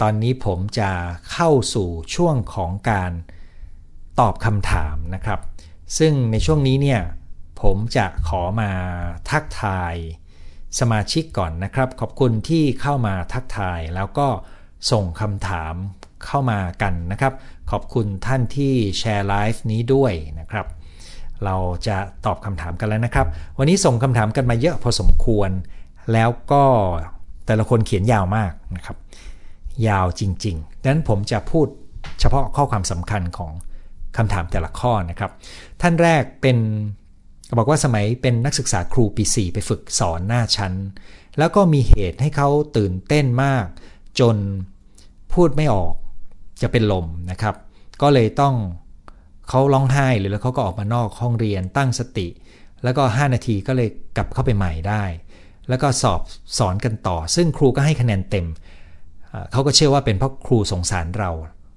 ตอนนี้ผมจะเข้าสู่ช่วงของการตอบคำถามนะครับ ซึ่งในช่วงนี้เนี่ยผมจะขอมาทักทายสมาชิกก่อนนะครับ ขอบคุณที่เข้ามาทักทายแล้วก็ส่งคำถามเข้ามากันนะครับ ขอบคุณท่านที่แชร์ไลฟ์นี้ด้วยนะครับ เราจะตอบคำถามกันแล้วนะครับ วันนี้ส่งคำถามกันมาเยอะพอสมควร แล้วก็แต่ละคนเขียนยาวมากนะครับ ยาวจริงๆดังนั้นผมจะพูดเฉพาะข้อความสำคัญของคำถามแต่ละข้อนะครับ ท่านแรกเป็นบอกว่าสมัยเป็นนักศึกษาครูปี 4 ไปฝึกสอนหน้าชั้น แล้วก็มีเหตุให้เขาตื่นเต้นมาก จนพูดไม่ออกจะเป็นลมนะครับ ก็เลยต้องเขาร้องไห้หรือแล้วเขาก็ออกมานอกห้องเรียนตั้งสติ แล้วก็ 5 นาทีก็เลยกลับเข้าไปใหม่ได้ แล้วก็สอบสอนกันต่อ ซึ่งครูก็ให้คะแนนเต็ม เขาก็เชื่อว่าเป็นเพราะครูสงสารเรา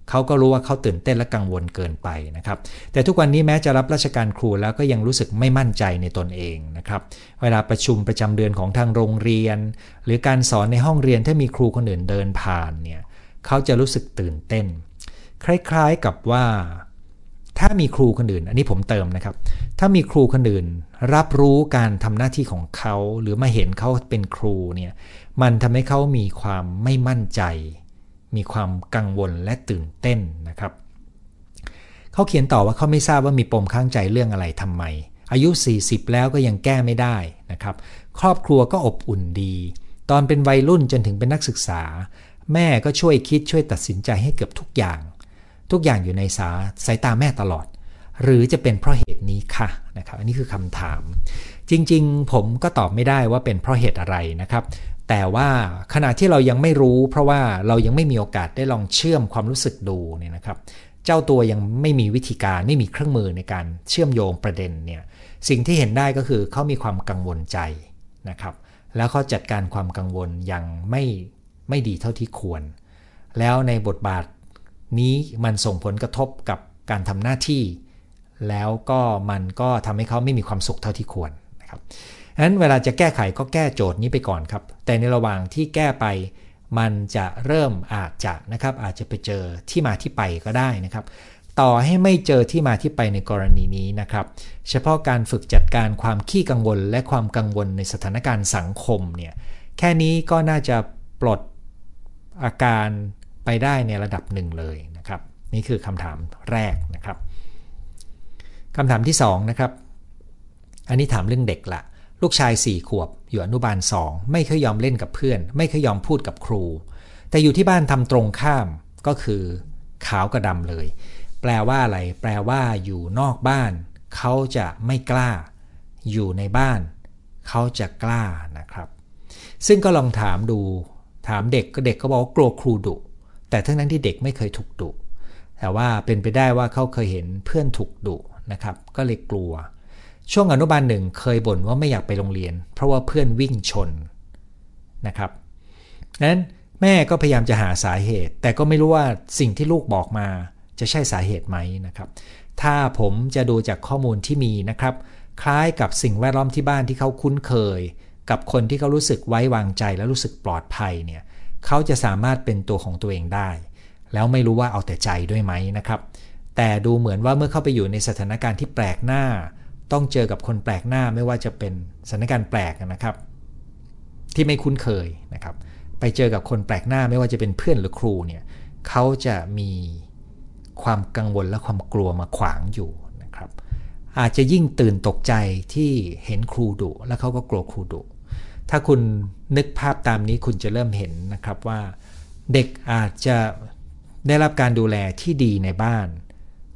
เขาก็รู้ว่าเขาตื่นเต้นและกังวลเกินไปนะครับ แต่ทุกวันนี้แม้จะรับราชการครูแล้วก็ยังรู้สึกไม่มั่นใจในตนเองนะครับ เวลาประชุมประจำเดือนของทางโรงเรียน หรือการสอนในห้องเรียนถ้ามีครูคนอื่นเดินผ่านเนี่ยเขาจะรู้สึกตื่นเต้น คล้ายๆกับว่า ถ้ามีครูคนอื่น อันนี้ผมเติมนะครับ ถ้ามีครูคนอื่น รับรู้การทำหน้าที่ของเขา หรือมาเห็นเขาเป็นครูเนี่ยมันทำให้เขามีความไม่มั่นใจ มีความกังวลและตื่นเต้นนะครับเขาเขียนต่อว่าเขาไม่ทราบว่ามีปมข้างใจเรื่องอะไรทำไม อายุ 40 แล้วก็ยังแก้ไม่ได้นะครับ ครอบครัวก็อบอุ่นดี ตอนเป็นวัยรุ่นจนถึงเป็นนักศึกษา แม่ก็ช่วยคิดช่วยตัดสินใจให้เกือบทุกอย่าง ทุกอย่างอยู่ในสาสายตาแม่ตลอด หรือจะเป็นเพราะเหตุนี้ค่ะนะครับอันนี้คือคำถาม จริงๆ ผมก็ตอบไม่ได้ว่าเป็นเพราะเหตุอะไรนะครับ แต่ว่าขณะที่เรายังไม่รู้ เพราะว่าเรายังไม่มีโอกาสได้ลองเชื่อมความรู้สึกดูเนี่ยนะครับ เจ้าตัวยังไม่มีวิธีการไม่มีเครื่องมือในการเชื่อมโยงประเด็นเนี่ยสิ่งที่เห็นได้ก็คือเขามีความกังวลใจนะครับ แล้วเขาจัดการความกังวลยังไม่ไม่ดีเท่าที่ควร แล้วในบทบาท นี้มันส่งผลกระทบกับการทำหน้าที่ แล้วก็มันก็ทำให้เขาไม่มีความสุขเท่าที่ควรนะครับฉะนั้นเวลาจะแก้ไขก็แก้โจทย์นี้ไปก่อนครับ แต่ในระหว่างที่แก้ไปมันจะเริ่มอาจจะนะครับอาจจะไปเจอที่มาที่ไปก็ได้นะครับ ต่อให้ไม่เจอที่มาที่ไปในกรณีนี้นะครับ เฉพาะการฝึกจัดการความขี้กังวล และความกังวลในสถานการณ์สังคมเนี่ยแค่นี้ก็น่าจะปลดอาการ ไปได้ในระดับหนึ่งเลยนะครับ นี่คือคำถามแรกนะครับคำถามที่2นะครับอันนี้ถามเรื่องเด็กละลูกชาย4ขวบ อยู่อนุบาล2ไม่เคยยอมเล่นกับเพื่อน ไม่เคยยอมพูดกับครู แต่อยู่ที่บ้านทำตรงข้ามก็คือขาวกับดำเลย แปลว่าอะไร แปลว่าอยู่นอกบ้าน เขาจะไม่กล้า อยู่ในบ้าน เขาจะกล้านะครับ ซึ่งก็ลองถามดู ถามเด็กก็เด็กก็บอกว่ากลัวครูดุ แต่ทั้งนั้นที่เด็กไม่เคยถูกดุแต่ว่าเป็นไปได้ว่าเขาเคยเห็นเพื่อนถูกดุนะครับ ก็เลยกลัว ช่วงอนุบาลหนึ่งเคยบ่นว่าไม่อยากไปโรงเรียน เพราะว่าเพื่อนวิ่งชนนะครับนั้นแม่ก็พยายามจะหาสาเหตุ แต่ก็ไม่รู้ว่าสิ่งที่ลูกบอกมาจะใช่สาเหตุไหมนะครับ ถ้าผมจะดูจากข้อมูลที่มีนะครับ คล้ายกับสิ่งแวดล้อมที่บ้านที่เขาคุ้นเคย กับคนที่เขารู้สึกไว้วางใจและรู้สึกปลอดภัยเนี่ย เขาจะสามารถเป็นตัวของตัวเองได้ แล้วไม่รู้ว่าเอาแต่ใจด้วยไหมนะครับ แต่ดูเหมือนว่าเมื่อเข้าไปอยู่ในสถานการณ์ที่แปลกหน้า ต้องเจอกับคนแปลกหน้าไม่ว่าจะเป็นสถานการณ์แปลกนะครับ ที่ไม่คุ้นเคยนะครับ ไปเจอกับคนแปลกหน้าไม่ว่าจะเป็นเพื่อนหรือครูเนี่ยเขาจะมีความกังวลและความกลัวมาขวางอยู่นะครับ อาจจะยิ่งตื่นตกใจที่เห็นครูดุแล้วเขาก็กลัวครูดุ ถ้าคุณนึกภาพตามนี้คุณจะเริ่มเห็นนะครับว่า เด็กอาจจะได้รับการดูแลที่ดีในบ้าน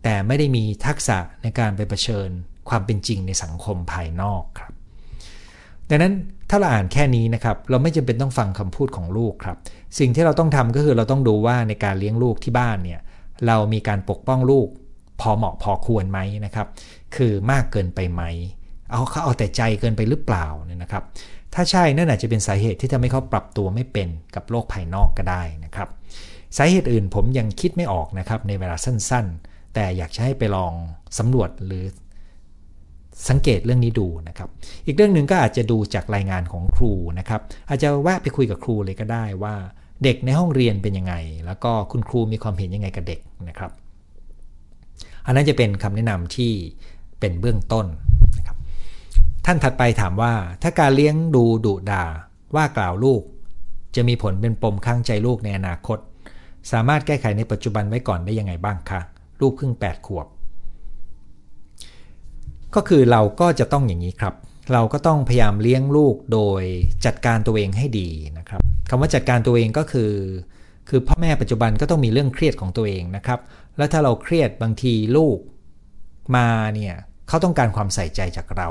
แต่ไม่ได้มีทักษะในการไปเผชิญความเป็นจริงในสังคมภายนอกครับ ดังนั้นถ้าเราอ่านแค่นี้นะครับ เราไม่จำเป็นต้องฟังคำพูดของลูกครับ สิ่งที่เราต้องทำก็คือเราต้องดูว่าในการเลี้ยงลูกที่บ้านเนี่ยเรามีการปกป้องลูก พอเหมาะพอควรไหมนะครับ คือมากเกินไปไหม เอาเขาเอาแต่ใจเกินไปหรือเปล่าเนี่ยนะครับ ถ้าใช่นั่นอาจจะเป็นสาเหตุที่ทำให้เขาปรับตัวไม่เป็นกับโลกภายนอกก็ได้นะครับ สาเหตุอื่นผมยังคิดไม่ออกนะครับในเวลาสั้นๆ แต่อยากจะให้ไปลองสำรวจหรือสังเกตเรื่องนี้ดูนะครับ อีกเรื่องหนึ่งก็อาจจะดูจากรายงานของครูนะครับ อาจจะแวะไปคุยกับครูเลยก็ได้ว่าเด็กในห้องเรียนเป็นยังไง แล้วก็คุณครูมีความเห็นยังไงกับเด็กนะครับ อันนั้นจะเป็นคำแนะนำที่เป็นเบื้องต้น ท่านถัดไปถามว่า ถ้าการเลี้ยงดูดุด่า ว่ากล่าวลูก จะมีผลเป็นปมข้างใจลูกในอนาคต สามารถแก้ไขในปัจจุบันไว้ก่อนได้ยังไงบ้างคะลูกเพิ่ง 8 ขวบ ก็คือเราก็จะต้องอย่างนี้ครับ เราก็ต้องพยายามเลี้ยงลูกโดยจัดการตัวเองให้ดีนะครับคำว่าจัดการตัวเองก็คือ คือพ่อแม่ปัจจุบันก็ต้องมีเรื่องเครียดของตัวเองนะครับ แล้วถ้าเราเครียดบางทีลูกมาเนี่ยเขาต้องการความใส่ใจจากเรา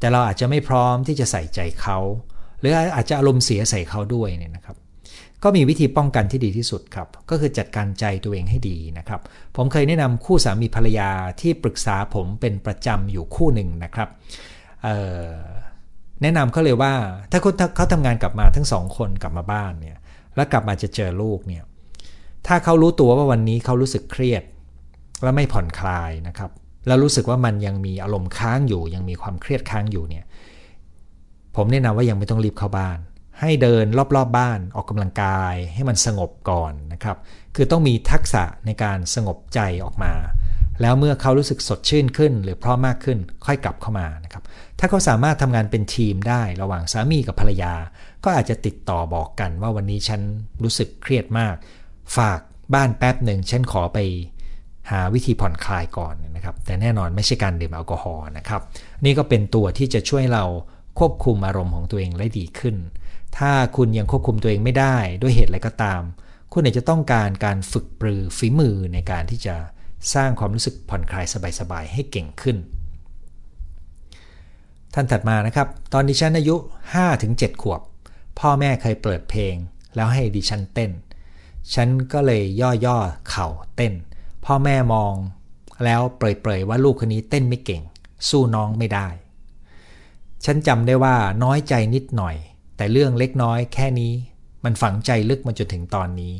แต่เราอาจจะไม่พร้อมที่จะใส่ใจเขา หรืออาจจะอารมณ์เสียใส่เขาด้วยเนี่ยนะครับ ก็มีวิธีป้องกันที่ดีที่สุดครับ ก็คือจัดการใจตัวเองให้ดีนะครับ ผมเคยแนะนำคู่สามีภรรยาที่ปรึกษาผมเป็นประจำอยู่คู่หนึ่งนะครับแนะนำเขาเลยว่าถ้าเขาทำงานกลับมาทั้งสองคนกลับมาบ้านเนี่ยแล้วกลับมาจะเจอลูกเนี่ยถ้าเขารู้ตัวว่าวันนี้เขารู้สึกเครียด และไม่ผ่อนคลายนะครับ แล้วรู้สึกว่ามันยังมีอารมณ์ค้างอยู่ ยังมีความเครียดค้างอยู่เนี่ยผมแนะนำว่ายังไม่ต้องรีบเข้าบ้าน ให้เดินรอบๆบบ้านออกกำลังกายให้มันสงบก่อนนะครับ คือต้องมีทักษะในการสงบใจออกมา แล้วเมื่อเขารู้สึกสดชื่นขึ้น หรือพร้อมมากขึ้นค่อยกลับเข้ามานะครับ ถ้าเขาสามารถทำงานเป็นทีมได้ระหว่างสามีกับภรรยา ก็อาจจะติดต่อบอกกันว่าวันนี้ฉันรู้สึกเครียดมาก ฝากบ้านแป๊บหนึ่งฉันขอไป หาวิธีผ่อนคลายก่อนนะครับ แต่แน่นอนไม่ใช่การดื่มแอลกอฮอล์นะครับ นี่ก็เป็นตัวที่จะช่วยเราควบคุมอารมณ์ของตัวเองได้ดีขึ้น ถ้าคุณยังควบคุมตัวเองไม่ได้ด้วยเหตุอะไรก็ตาม คุณอาจจะต้องการการฝึกปรือฝีมือในการที่จะสร้างความรู้สึกผ่อนคลายสบายๆให้เก่งขึ้น ท่านถัดมานะครับ ตอนดิฉันอายุ 5-7 ขวบ พ่อแม่เคยเปิดเพลง แล้วให้ดิฉันเต้น ฉันก็เลยย่อๆเข่าเต้น พ่อแม่มองแล้วเปรยๆว่าลูกคนนี้เต้นไม่เก่ง สู้น้องไม่ได้ ฉันจำได้ว่าน้อยใจนิดหน่อย แต่เรื่องเล็กน้อยแค่นี้ มันฝังใจลึกมาจนถึงตอนนี้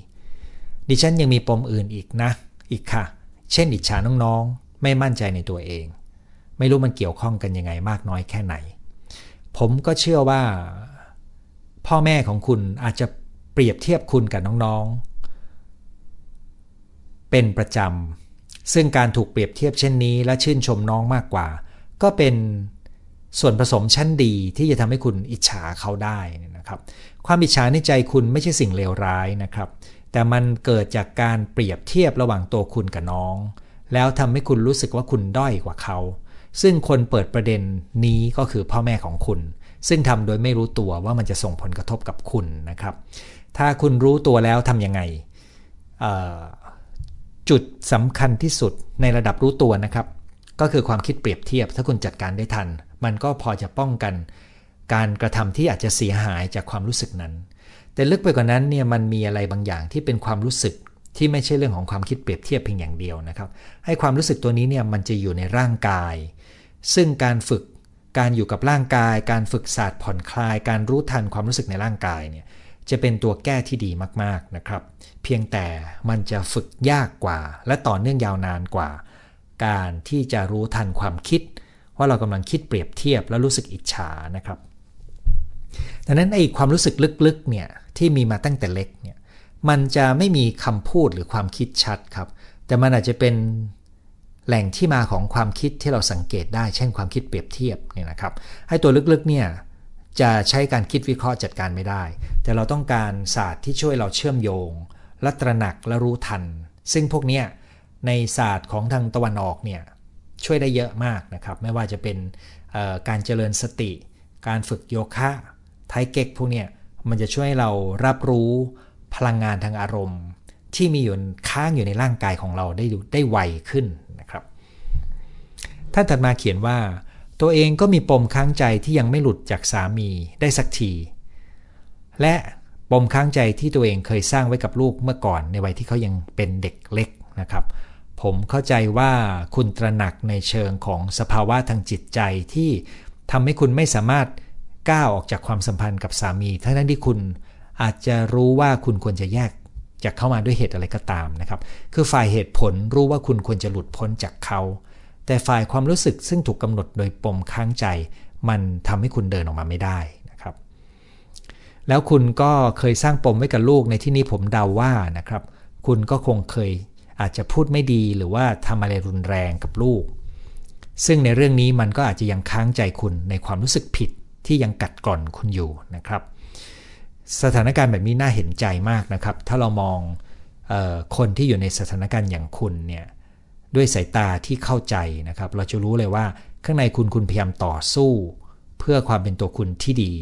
ดิฉันยังมีปมอื่นอีกนะ อีกค่ะ เช่นอิจฉาน้องๆ ไม่มั่นใจในตัวเอง ไม่รู้มันเกี่ยวข้องกันยังไงมากน้อยแค่ไหน ผมก็เชื่อว่า พ่อแม่ของคุณอาจจะเปรียบเทียบคุณกับน้องๆ เป็นประจำ ซึ่งการถูกเปรียบเทียบเช่นนี้ และชื่นชมน้องมากกว่า ก็เป็นส่วนผสมชั้นดีที่จะทำให้คุณอิจฉาเขาได้นะครับ ความอิจฉาในใจคุณไม่ใช่สิ่งเลวร้ายนะครับ แต่มันเกิดจากการเปรียบเทียบระหว่างตัวคุณกับน้อง แล้วทำให้คุณรู้สึกว่าคุณด้อยกว่าเขาซึ่งคนเปิดประเด็นนี้ก็คือพ่อแม่ของคุณ ซึ่งทำโดยไม่รู้ตัวว่ามันจะส่งผลกระทบกับคุณนะครับ ถ้าคุณรู้ตัวแล้วทำยังไง จุดสำคัญที่สุดในระดับรู้ตัวนะครับ ก็คือความคิดเปรียบเทียบ ถ้าคุณจัดการได้ทัน มันก็พอจะป้องกัน การกระทำที่อาจจะเสียหายจากความรู้สึกนั้น แต่ลึกไปกว่านั้นเนี่ยมันมีอะไรบางอย่างที่เป็นความรู้สึกที่ไม่ใช่เรื่องของความคิดเปรียบเทียบเพียงอย่างเดียวนะครับ ให้ความรู้สึกตัวนี้เนี่ยมันจะอยู่ในร่างกาย ซึ่งการฝึกการอยู่กับร่างกาย การฝึกศาสตร์ผ่อนคลาย การรู้ทันความรู้สึกในร่างกายเนี่ย จะเป็นตัวแก้ที่ดีมากๆนะครับ เพียงแต่มันจะฝึกยากกว่า และต่อเนื่องยาวนานกว่า การที่จะรู้ทันความคิด ว่าเรากำลังคิดเปรียบเทียบแล้วรู้สึกอิจฉานะครับดังนั้นไอ้ความรู้สึกลึกๆเนี่ยที่มีมาตั้งแต่เล็กเนี่ยมันจะไม่มีคำพูดหรือความคิดชัดครับ แต่มันอาจจะเป็นแหล่งที่มาของความคิดที่เราสังเกตได้ เช่นความคิดเปรียบเทียบเนี่ยนะครับ ให้ตัวลึกๆเนี่ย จะใช้การคิดวิเคราะห์จัดการไม่ได้ แต่เราต้องการศาสตร์ที่ช่วยเราเชื่อมโยง และตระหนักและรู้ทัน ซึ่งพวกนี้ในศาสตร์ของทางตะวันออกเนี่ยช่วยได้เยอะมากนะครับ ไม่ว่าจะเป็นการเจริญสติ การฝึกโยคะไทเก๊กพวกนี้มันจะช่วยเรารับรู้พลังงานทางอารมณ์ ที่มีอยู่ค้างอยู่ในร่างกายของเราได้ได้ไวขึ้นนะครับท่านถัดมาเขียนว่า ตัวเองก็มีปมค้างใจที่ยังไม่หลุดจากสามีได้สักที และปมค้างใจที่ตัวเองเคยสร้างไว้กับลูกเมื่อก่อนในวัยที่เขายังเป็นเด็กเล็กนะครับ ผมเข้าใจว่าคุณตระหนักในเชิงของสภาวะทางจิตใจที่ทำให้คุณไม่สามารถก้าวออกจากความสัมพันธ์กับสามีทั้งนั้นที่คุณอาจจะรู้ว่าคุณควรจะแยกจากเข้ามาด้วยเหตุอะไรก็ตามนะครับ คือฝ่ายเหตุผลรู้ว่าคุณควรจะหลุดพ้นจากเขา แต่ฝ่ายความรู้สึกซึ่งถูกกำหนดโดยปมค้างใจ มันทำให้คุณเดินออกมาไม่ได้นะครับ แล้วคุณก็เคยสร้างปมไว้กับลูกในที่นี้ผมเดาว่านะครับ คุณก็คงเคยอาจจะพูดไม่ดีหรือว่าทำอะไรรุนแรงกับลูก ซึ่งในเรื่องนี้มันก็อาจจะยังค้างใจคุณในความรู้สึกผิดที่ยังกัดกร่อนคุณอยู่นะครับ สถานการณ์แบบนี้น่าเห็นใจมากนะครับ ถ้าเรามองออคนที่อยู่ในสถานการณ์อย่างคุณเนี่ย ด้วยสายตาที่เข้าใจนะครับ เราจะรู้เลยว่าข้างในคุณคุณพยายามต่อสู้ เพื่อความเป็นตัวคุณที่ดี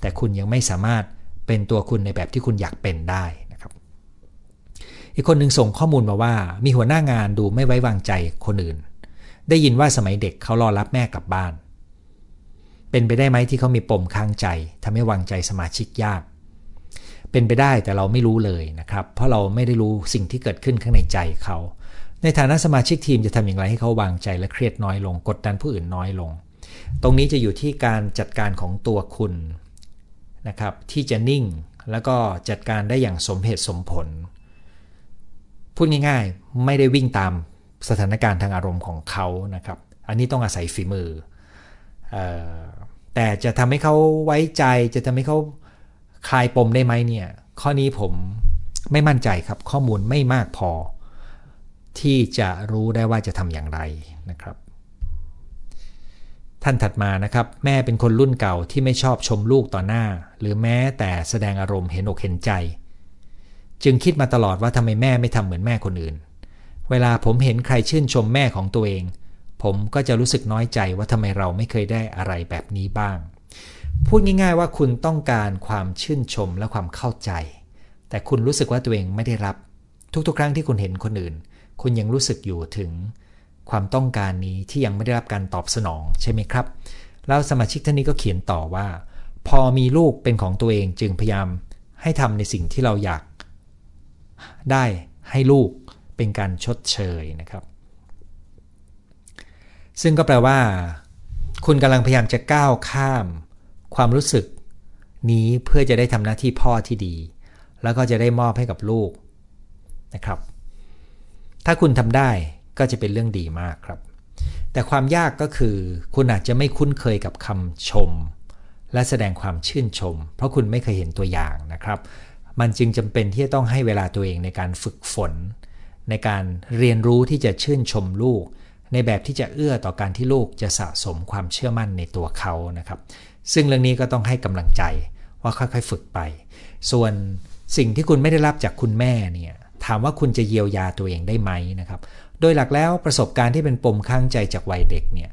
แต่คุณยังไม่สามารถเป็นตัวคุณในแบบที่คุณอยากเป็นได้นะครับ อีกคนหนึ่งส่งข้อมูลมาว่า มีหัวหน้างานดูไม่ไว้วางใจคนอื่น ได้ยินว่าสมัยเด็กเขารอรับแม่กลับบ้าน เป็นไปได้ไหมที่เขามีปมค้างใจทำให้วางใจสมาชิกยาก เป็นไปได้แต่เราไม่รู้เลยนะครับ เพราะเราไม่ได้รู้สิ่งที่เกิดขึ้นข้างในใจเขา ในฐานะสมาชิกทีมจะทำอย่างไรให้เขาวางใจและเครียดน้อยลง กดดันผู้อื่นน้อยลง ตรงนี้จะอยู่ที่การจัดการของตัวคุณนะครับที่จะนิ่งแล้วก็จัดการได้อย่างสมเหตุสมผล พูดง่ายๆ ไม่ได้วิ่งตามสถานการณ์ทางอารมณ์ของเขานะครับ อันนี้ต้องอาศัยฝีมืออแต่จะทำให้เขาไว้ใจจะทำให้เขาคลายปมได้ไหมเนี่ย ข้อนี้ผมไม่มั่นใจครับ ข้อมูลไม่มากพอ ที่จะรู้ได้ว่าจะทำอย่างไรนะครับ ท่านถัดมานะครับ แม่เป็นคนรุ่นเก่าที่ไม่ชอบชมลูกต่อหน้า หรือแม้แต่แสดงอารมณ์เห็นอกเห็นใจ จึงคิดมาตลอดว่าทำไมแม่ไม่ทำเหมือนแม่คนอื่น เวลาผมเห็นใครชื่นชมแม่ของตัวเอง ผมก็จะรู้สึกน้อยใจว่าทำไมเราไม่เคยได้อะไรแบบนี้บ้าง พูดง่าย ๆ ว่าคุณต้องการความชื่นชมและความเข้าใจ แต่คุณรู้สึกว่าตัวเองไม่ได้รับ ทุกๆ ครั้งที่คุณเห็นคนอื่น คุณยังรู้สึกอยู่ถึงความต้องการนี้ที่ยังไม่ได้รับการตอบสนองใช่ไหมครับ แล้วสมาชิกท่านนี้ก็เขียนต่อว่า พอมีลูกเป็นของตัวเองจึงพยายามให้ทำในสิ่งที่เราอยาก ได้ให้ลูกเป็นการชดเชยนะครับ ซึ่งก็แปลว่า คุณกำลังพยายามจะก้าวข้าม ความรู้สึกนี้เพื่อจะได้ทำหน้าที่พ่อที่ดี แล้วก็จะได้มอบให้กับลูกนะครับ ถ้าคุณทำได้ก็จะเป็นเรื่องดีมากครับ แต่ความยากก็คือ คุณอาจจะไม่คุ้นเคยกับคำชม และแสดงความชื่นชม เพราะคุณไม่เคยเห็นตัวอย่างนะครับ มันจึงจำเป็นที่จะต้องให้เวลาตัวเองในการฝึกฝน ในการเรียนรู้ที่จะชื่นชมลูก ในแบบที่จะเอื้อต่อการที่ลูกจะสะสมความเชื่อมั่นในตัวเขานะครับ ซึ่งเรื่องนี้ก็ต้องให้กำลังใจว่าค่อยๆ ฝึกไป ส่วนสิ่งที่คุณไม่ได้รับจากคุณแม่เนี่ย ถามว่าคุณจะเยียวยาตัวเองได้ไหมนะครับโดยหลักแล้วประสบการณ์ที่เป็นปมข้างใจจากวัยเด็กเนี่ย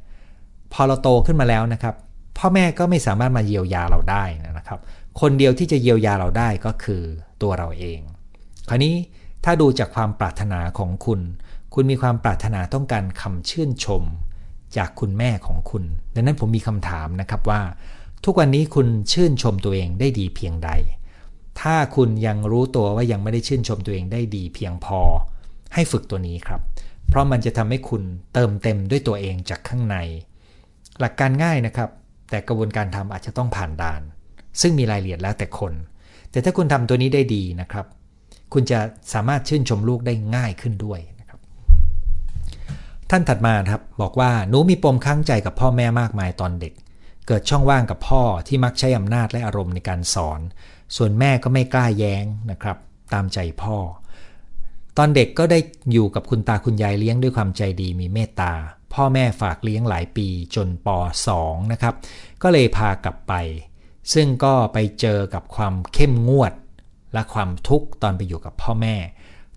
พอเราโตขึ้นมาแล้วนะครับพ่อแม่ก็ไม่สามารถมาเยียวยาเราได้นะครับ คนเดียวที่จะเยียวยาเราได้ก็คือตัวเราเอง คราวนี้ถ้าดูจากความปรารถนาของคุณ คุณมีความปรารถนาต้องการคำชื่นชม จากคุณแม่ของคุณ ดังนั้นผมมีคำถามนะครับว่า ทุกวันนี้คุณชื่นชมตัวเองได้ดีเพียงใด ถ้าคุณยังรู้ตัวว่ายังไม่ได้ชื่นชมตัวเองได้ดี เพียงพอให้ฝึกตัวนี้ครับ เพราะมันจะทำให้คุณเติมเต็มด้วยตัวเองจากข้างใน หลักการง่ายนะครับ แต่กระบวนการทำอาจจะต้องผ่านด่าน ซึ่งมีรายละเอียดแล้วแต่คน แต่ถ้าคุณทำตัวนี้ได้ดีนะครับ คุณจะสามารถชื่นชมลูกได้ง่ายขึ้นด้วยนะครับ ท่านถัดมาครับบอกว่าหนูมีปมข้างใจกับพ่อแม่มากมายตอนเด็ก เกิดช่องว่างกับพ่อที่มักใช้อำนาจและอารมณ์ในการสอน ส่วนแม่ก็ไม่กล้าแย้งนะครับ ตามใจพ่อ ตอนเด็กก็ได้อยู่กับคุณตาคุณยายเลี้ยงด้วยความใจดีมีเมตตา พ่อแม่ฝากเลี้ยงหลายปีจนป .2 นะครับ ก็เลยพากลับไป ซึ่งก็ไปเจอกับความเข้มงวด และความทุกข์ตอนไปอยู่กับพ่อแม่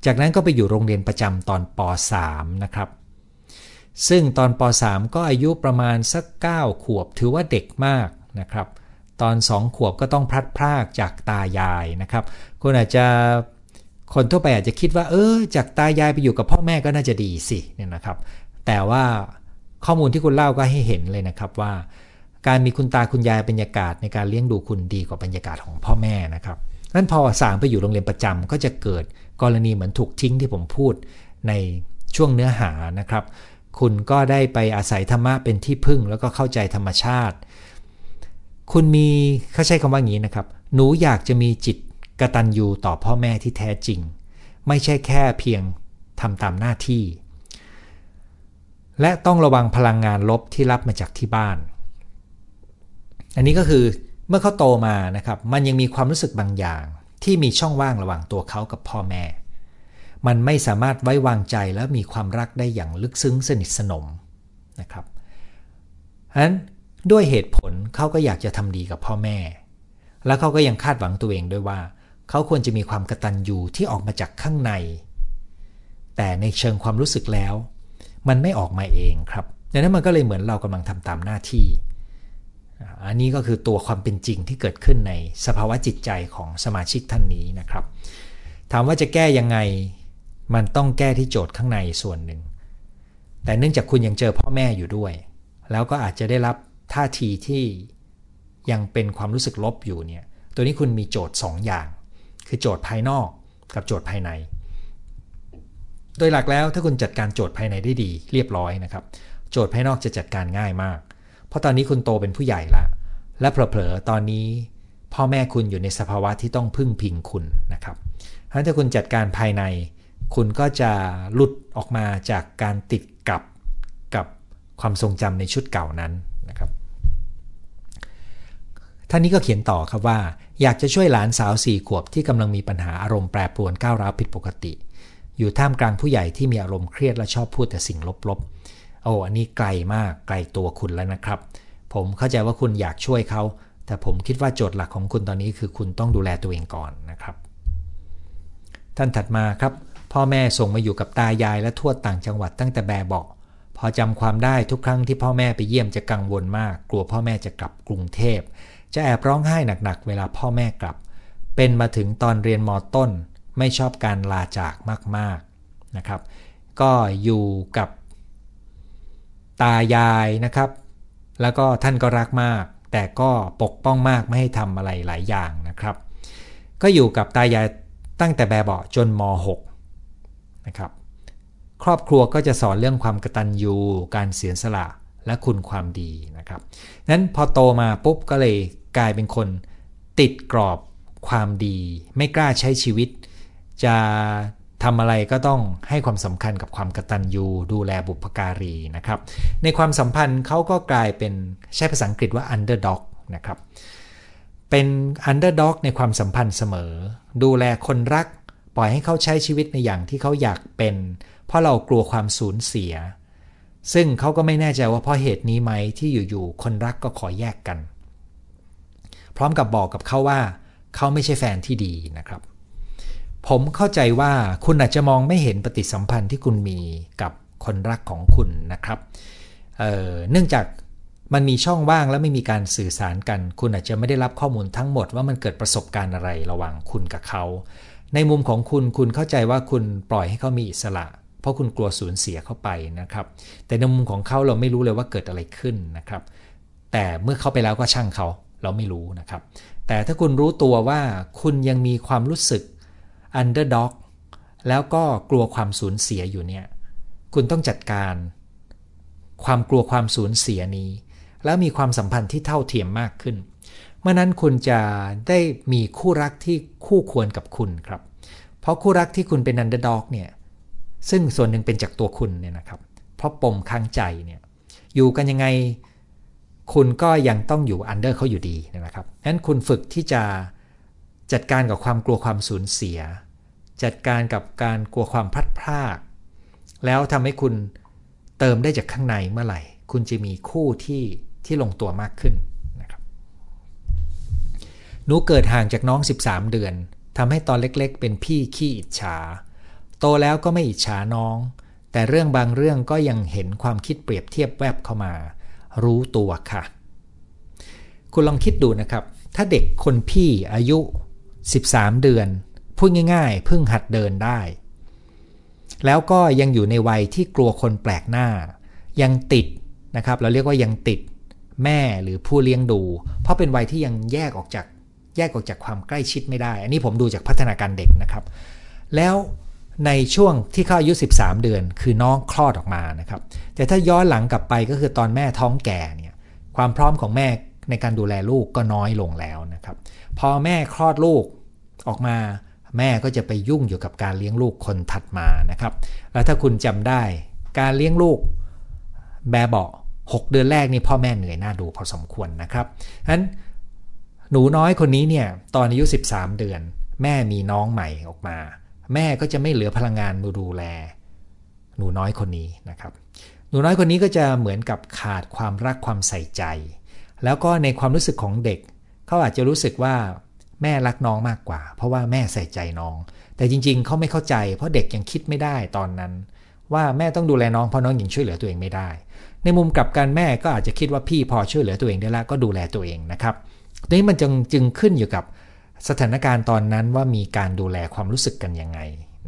จากนั้นก็ไปอยู่โรงเรียนประจำตอนป .3 นะครับซึ่งตอนป .3 ก็อายุประมาณสัก 9 ขวบถือว่าเด็กมากนะครับ ตอน2ขวบก็ต้องพลัดพรากจากตายายนะครับคุณอาจจะคนทั่วไปอาจจะคิดว่า เออจากตายายไปอยู่กับพ่อแม่ก็น่าจะดีสิเนี่ยนะครับ แต่ว่าข้อมูลที่คุณเล่าก็ให้เห็นเลยนะครับว่า การมีคุณตาคุณยายบรรยากาศในการเลี้ยงดูคุณดีกว่าบรรยากาศของพ่อแม่นะครับนั้นพอสางไปอยู่โรงเรียนประจำก็จะเกิดกรณีเหมือนถูกทิ้งที่ผมพูดในช่วงเนื้อหานะครับ คุณก็ได้ไปอาศัยธรรมะเป็นที่พึ่งแล้วก็เข้าใจธรรมชาติ คุณมีเขาใช้คำว่าอย่างนี้นะครับ หนูอยากจะมีจิตกตัญญูต่อพ่อแม่ที่แท้จริง ไม่ใช่แค่เพียงทำตามหน้าที่ และต้องระวังพลังงานลบที่รับมาจากที่บ้าน อันนี้ก็คือเมื่อเขาโตมานะครับ มันยังมีความรู้สึกบางอย่าง ที่มีช่องว่างระหว่างตัวเขากับพ่อแม่ มันไม่สามารถไว้วางใจและมีความรักได้อย่างลึกซึ้งสนิทสนมนะครับฉะนั้น ด้วยเหตุผลเขาก็อยากจะทำดีกับพ่อแม่ แล้วเขาก็ยังคาดหวังตัวเองด้วยว่า เขาควรจะมีความกระตัญญูที่ออกมาจากข้างใน แต่ในเชิงความรู้สึกแล้ว มันไม่ออกมาเองครับดังนั้นมันก็เลยเหมือนเรากำลังทำตามหน้าที่ อันนี้ก็คือตัวความเป็นจริงที่เกิดขึ้นในสภาวะจิตใจของสมาชิกท่านนี้นะครับ ถามว่าจะแก้ยังไง มันต้องแก้ที่โจทย์ข้างในส่วนหนึ่ง แต่เนื่องจากคุณยังเจอพ่อแม่อยู่ด้วย แล้วก็อาจจะได้รับ ท่าทีที่ยังเป็นความรู้สึกลบอยู่เนี่ย ตัวนี้คุณมีโจทย์ 2 อย่าง คือโจทย์ภายนอกกับโจทย์ภายใน โดยหลักแล้วถ้าคุณจัดการโจทย์ภายในได้ดี เรียบร้อยนะครับ โจทย์ภายนอกจะจัดการง่ายมาก เพราะตอนนี้คุณโตเป็นผู้ใหญ่ละ และเผลอๆตอนนี้ พ่อแม่คุณอยู่ในสภาวะที่ต้องพึ่งพิงคุณนะครับเพราะฉะนั้นถ้าคุณจัดการภายใน คุณก็จะหลุดออกมาจากการติดกับกับความทรงจำในชุดเก่านั้น ท่านนี้ก็เขียนต่อครับว่า อยากจะช่วยหลานสาวสี่ขวบที่กำลังมีปัญหาอารมณ์แปรปรวนก้าวร้าวผิดปกติ อยู่ท่ามกลางผู้ใหญ่ที่มีอารมณ์เครียดและชอบพูดแต่สิ่งลบๆ โอ้อันนี้ไกลมากไกลตัวคุณแล้วนะครับ ผมเข้าใจว่าคุณอยากช่วยเขา แต่ผมคิดว่าโจทย์หลักของคุณตอนนี้คือคุณต้องดูแลตัวเองก่อนนะครับ ท่านถัดมาครับ พ่อแม่ส่งมาอยู่กับตายายและทวดต่างจังหวัดตั้งแต่แบบเบาพอจำความได้ทุกครั้งที่พ่อแม่ไปเยี่ยมจะกังวลมาก กลัวพ่อแม่จะกลับกรุงเทพ จะแอบร้องไห้หนักๆ เวลาพ่อแม่กลับ เป็นมาถึงตอนเรียนมต้น ไม่ชอบการลาจากมากๆนะครับ ก็อยู่กับตายายนะครับ แล้วก็ท่านก็รักมาก แต่ก็ปกป้องมากไม่ให้ทำอะไรหลายอย่างนะครับ ก็อยู่กับตายายตั้งแต่แบบเบาจนม .6 นะครับ ครอบครัวก็จะสอนเรื่องความกตัญญูการเสียสละและคุณความดีนะครับนั้นพอโตมาปุ๊บก็เลย กลายเป็นคน ติดกรอบความดี ไม่กล้าใช้ชีวิต จะทำอะไรก็ต้องให้ความสำคัญกับความกตัญญูดูแลบุพการีนะครับ ในความสัมพันธ์เขาก็กลายเป็นใช้ภาษาอังกฤษว่า underdog นะครับ เป็น underdog ในความสัมพันธ์เสมอ ดูแลคนรัก ปล่อยให้เขาใช้ชีวิตในอย่างที่เขาอยากเป็น เพราะเรากลัวความสูญเสีย ซึ่งเขาก็ไม่แน่ใจว่าเพราะเหตุนี้ไหมที่อยู่ๆคนรักก็ขอแยกกัน พร้อมกับบอกกับเขาว่าเขาไม่ใช่แฟนที่ดีนะครับ ผมเข้าใจว่าคุณอาจจะมองไม่เห็นปฏิสัมพันธ์ที่คุณมีกับคนรักของคุณนะครับเเนื่องจากมันมีช่องว่างและไม่มีการสื่อสารกัน คุณอาจจะไม่ได้รับข้อมูลทั้งหมดว่ามันเกิดประสบการณ์อะไรระหว่างคุณกับเขา ในมุมของคุณคุณเข้าใจว่าคุณปล่อยให้เขามีอิสระ เพราะคุณกลัวสูญเสียเข้าไปนะครับ แต่ในมุมของเขาเราไม่รู้เลยว่าเกิดอะไรขึ้นนะครับ แต่เมื่อเขาไปแล้วก็ช่างเขา เราไม่รู้นะครับ แต่ถ้าคุณรู้ตัวว่าคุณยังมีความรู้สึก underdog แล้วก็กลัวความสูญเสียอยู่เนี่ย คุณต้องจัดการ ความกลัวความสูญเสียนี้ แล้วมีความสัมพันธ์ที่เท่าเทียมมากขึ้น เมื่อนั้นคุณจะได้มีคู่รักที่คู่ควรกับคุณครับ เพราะคู่รักที่คุณเป็น underdog เนี่ยซึ่งส่วนหนึ่งเป็นจากตัวคุณเนี่ยนะครับ เพราะปมข้างใจเนี่ยอยู่กันยังไง คุณก็ยังต้องอยู่อันเดอร์เขาอยู่ดีนะครับนั้นคุณฝึกที่จะจัดการกับความกลัวความสูญเสีย จัดการกับการกลัวความพลัดพราก แล้วทำให้คุณเติมได้จากข้างในเมื่อไหร่ คุณจะมีคู่ที่ที่ลงตัวมากขึ้นนะครับหนูเกิดห่างจากน้อง 13 เดือนทำให้ตอนเล็กๆ เป็นพี่ขี้อิจฉา โตแล้วก็ไม่อิจฉาน้อง แต่เรื่องบางเรื่องก็ยังเห็นความคิดเปรียบเทียบแวบเข้ามา รู้ตัวค่ะ คุณลองคิดดูนะครับ ถ้าเด็กคนพี่อายุ 13 เดือน พูดง่ายๆ เพิ่งหัดเดินได้ แล้วก็ยังอยู่ในวัยที่กลัวคนแปลกหน้า ยังติดนะครับ เราเรียกว่ายังติดแม่หรือผู้เลี้ยงดู เพราะเป็นวัยที่ยังแยกออกจากแยกออกจากความใกล้ชิดไม่ได้ อันนี้ผมดูจากพัฒนาการเด็กนะครับ แล้ว ในช่วงที่เขาอายุ 13 เดือน คือน้องคลอดออกมานะครับ แต่ถ้าย้อนหลังกลับไปก็คือตอนแม่ท้องแก่เนี่ยความพร้อมของแม่ในการดูแลลูกก็น้อยลงแล้วนะครับ พอแม่คลอดลูกออกมา แม่ก็จะไปยุ่งอยู่กับการเลี้ยงลูกคนถัดมานะครับ แล้วถ้าคุณจำได้การเลี้ยงลูกแบบเบาะ6เดือนแรกนี่พ่อแม่เหนื่อยหน้าดูพอสมควรนะครับฉะนั้นหนูน้อยคนนี้เนี่ยตอนอายุ 13 เดือน แม่มีน้องใหม่ออกมา แม่ก็จะไม่เหลือพลังงานมาดูแล หนูน้อยคนนี้นะครับ หนูน้อยคนนี้ก็จะเหมือนกับขาดความรักความใส่ใจ แล้วก็ในความรู้สึกของเด็ก เขาอาจจะรู้สึกว่าแม่รักน้องมากกว่า เพราะว่าแม่ใส่ใจน้อง แต่จริง ๆ เขาไม่เข้าใจ เพราะเด็กยังคิดไม่ได้ตอนนั้น ว่าแม่ต้องดูแลน้องเพราะน้องยังช่วยเหลือตัวเองไม่ได้ ในมุมกลับกันแม่ก็อาจจะคิดว่าพี่พอช่วยเหลือตัวเองได้แล้วก็ดูแลตัวเองนะครับทีนี้มันจึงจึงขึ้นอยู่กับ สถานการณ์ตอนนั้นว่ามีการดูแลความรู้สึกกันยังไง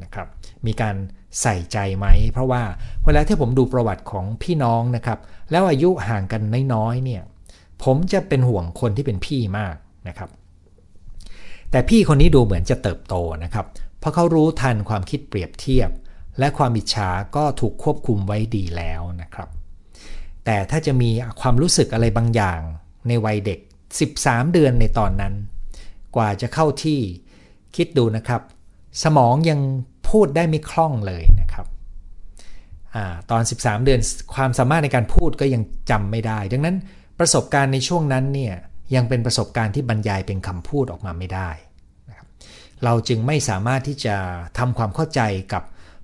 นะครับ มีการใส่ใจไหม เพราะว่าเวลาที่ผมดูประวัติของพี่น้องนะครับ แล้วอายุห่างกันน้อยๆเนี่ย ผมจะเป็นห่วงคนที่เป็นพี่มากนะครับ แต่พี่คนนี้ดูเหมือนจะเติบโตนะครับ เพราะเขารู้ทันความคิดเปรียบเทียบ และความอิจฉาก็ถูกควบคุมไว้ดีแล้วนะครับ แต่ถ้าจะมีความรู้สึกอะไรบางอย่างในวัยเด็ก 13 เดือนในตอนนั้น กว่าจะเข้าที่คิดดูนะครับ สมองยังพูดได้ไม่คล่องเลยนะครับอตอน 13 เดือนความสามารถในการพูดก็ยังจำไม่ได้ ดังนั้นประสบการณ์ในช่วงนั้นเนี่ยยังเป็นประสบการณ์ที่บรรยายเป็นคำพูดออกมาไม่ได้นะครับเราจึงไม่สามารถที่จะทำความเข้าใจกับ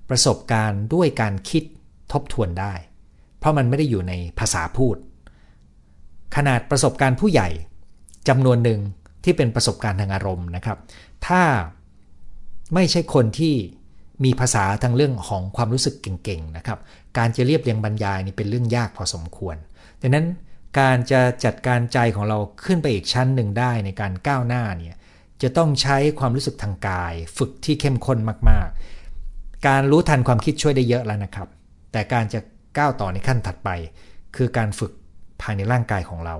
ประสบการณ์ด้วยการคิดทบทวนได้ เพราะมันไม่ได้อยู่ในภาษาพูด ขนาดประสบการณ์ผู้ใหญ่จำนวนหนึ่ง ที่เป็นประสบการณ์ทางอารมณ์นะครับ ถ้าไม่ใช่คนที่มีภาษาทางเรื่องของความรู้สึกเก่งๆนะครับ การจะเรียบเรียงบรรยายนี่เป็นเรื่องยากพอสมควร ดังนั้นการจะจัดการใจของเราขึ้นไปอีกชั้นหนึ่งได้ในการก้าวหน้าเนี่ยจะต้องใช้ความรู้สึกทางกาย ฝึกที่เข้มข้นมากๆ การรู้ทันความคิดช่วยได้เยอะแล้วนะครับ แต่การจะก้าวต่อในขั้นถัดไป คือการฝึกภายในร่างกายของเรา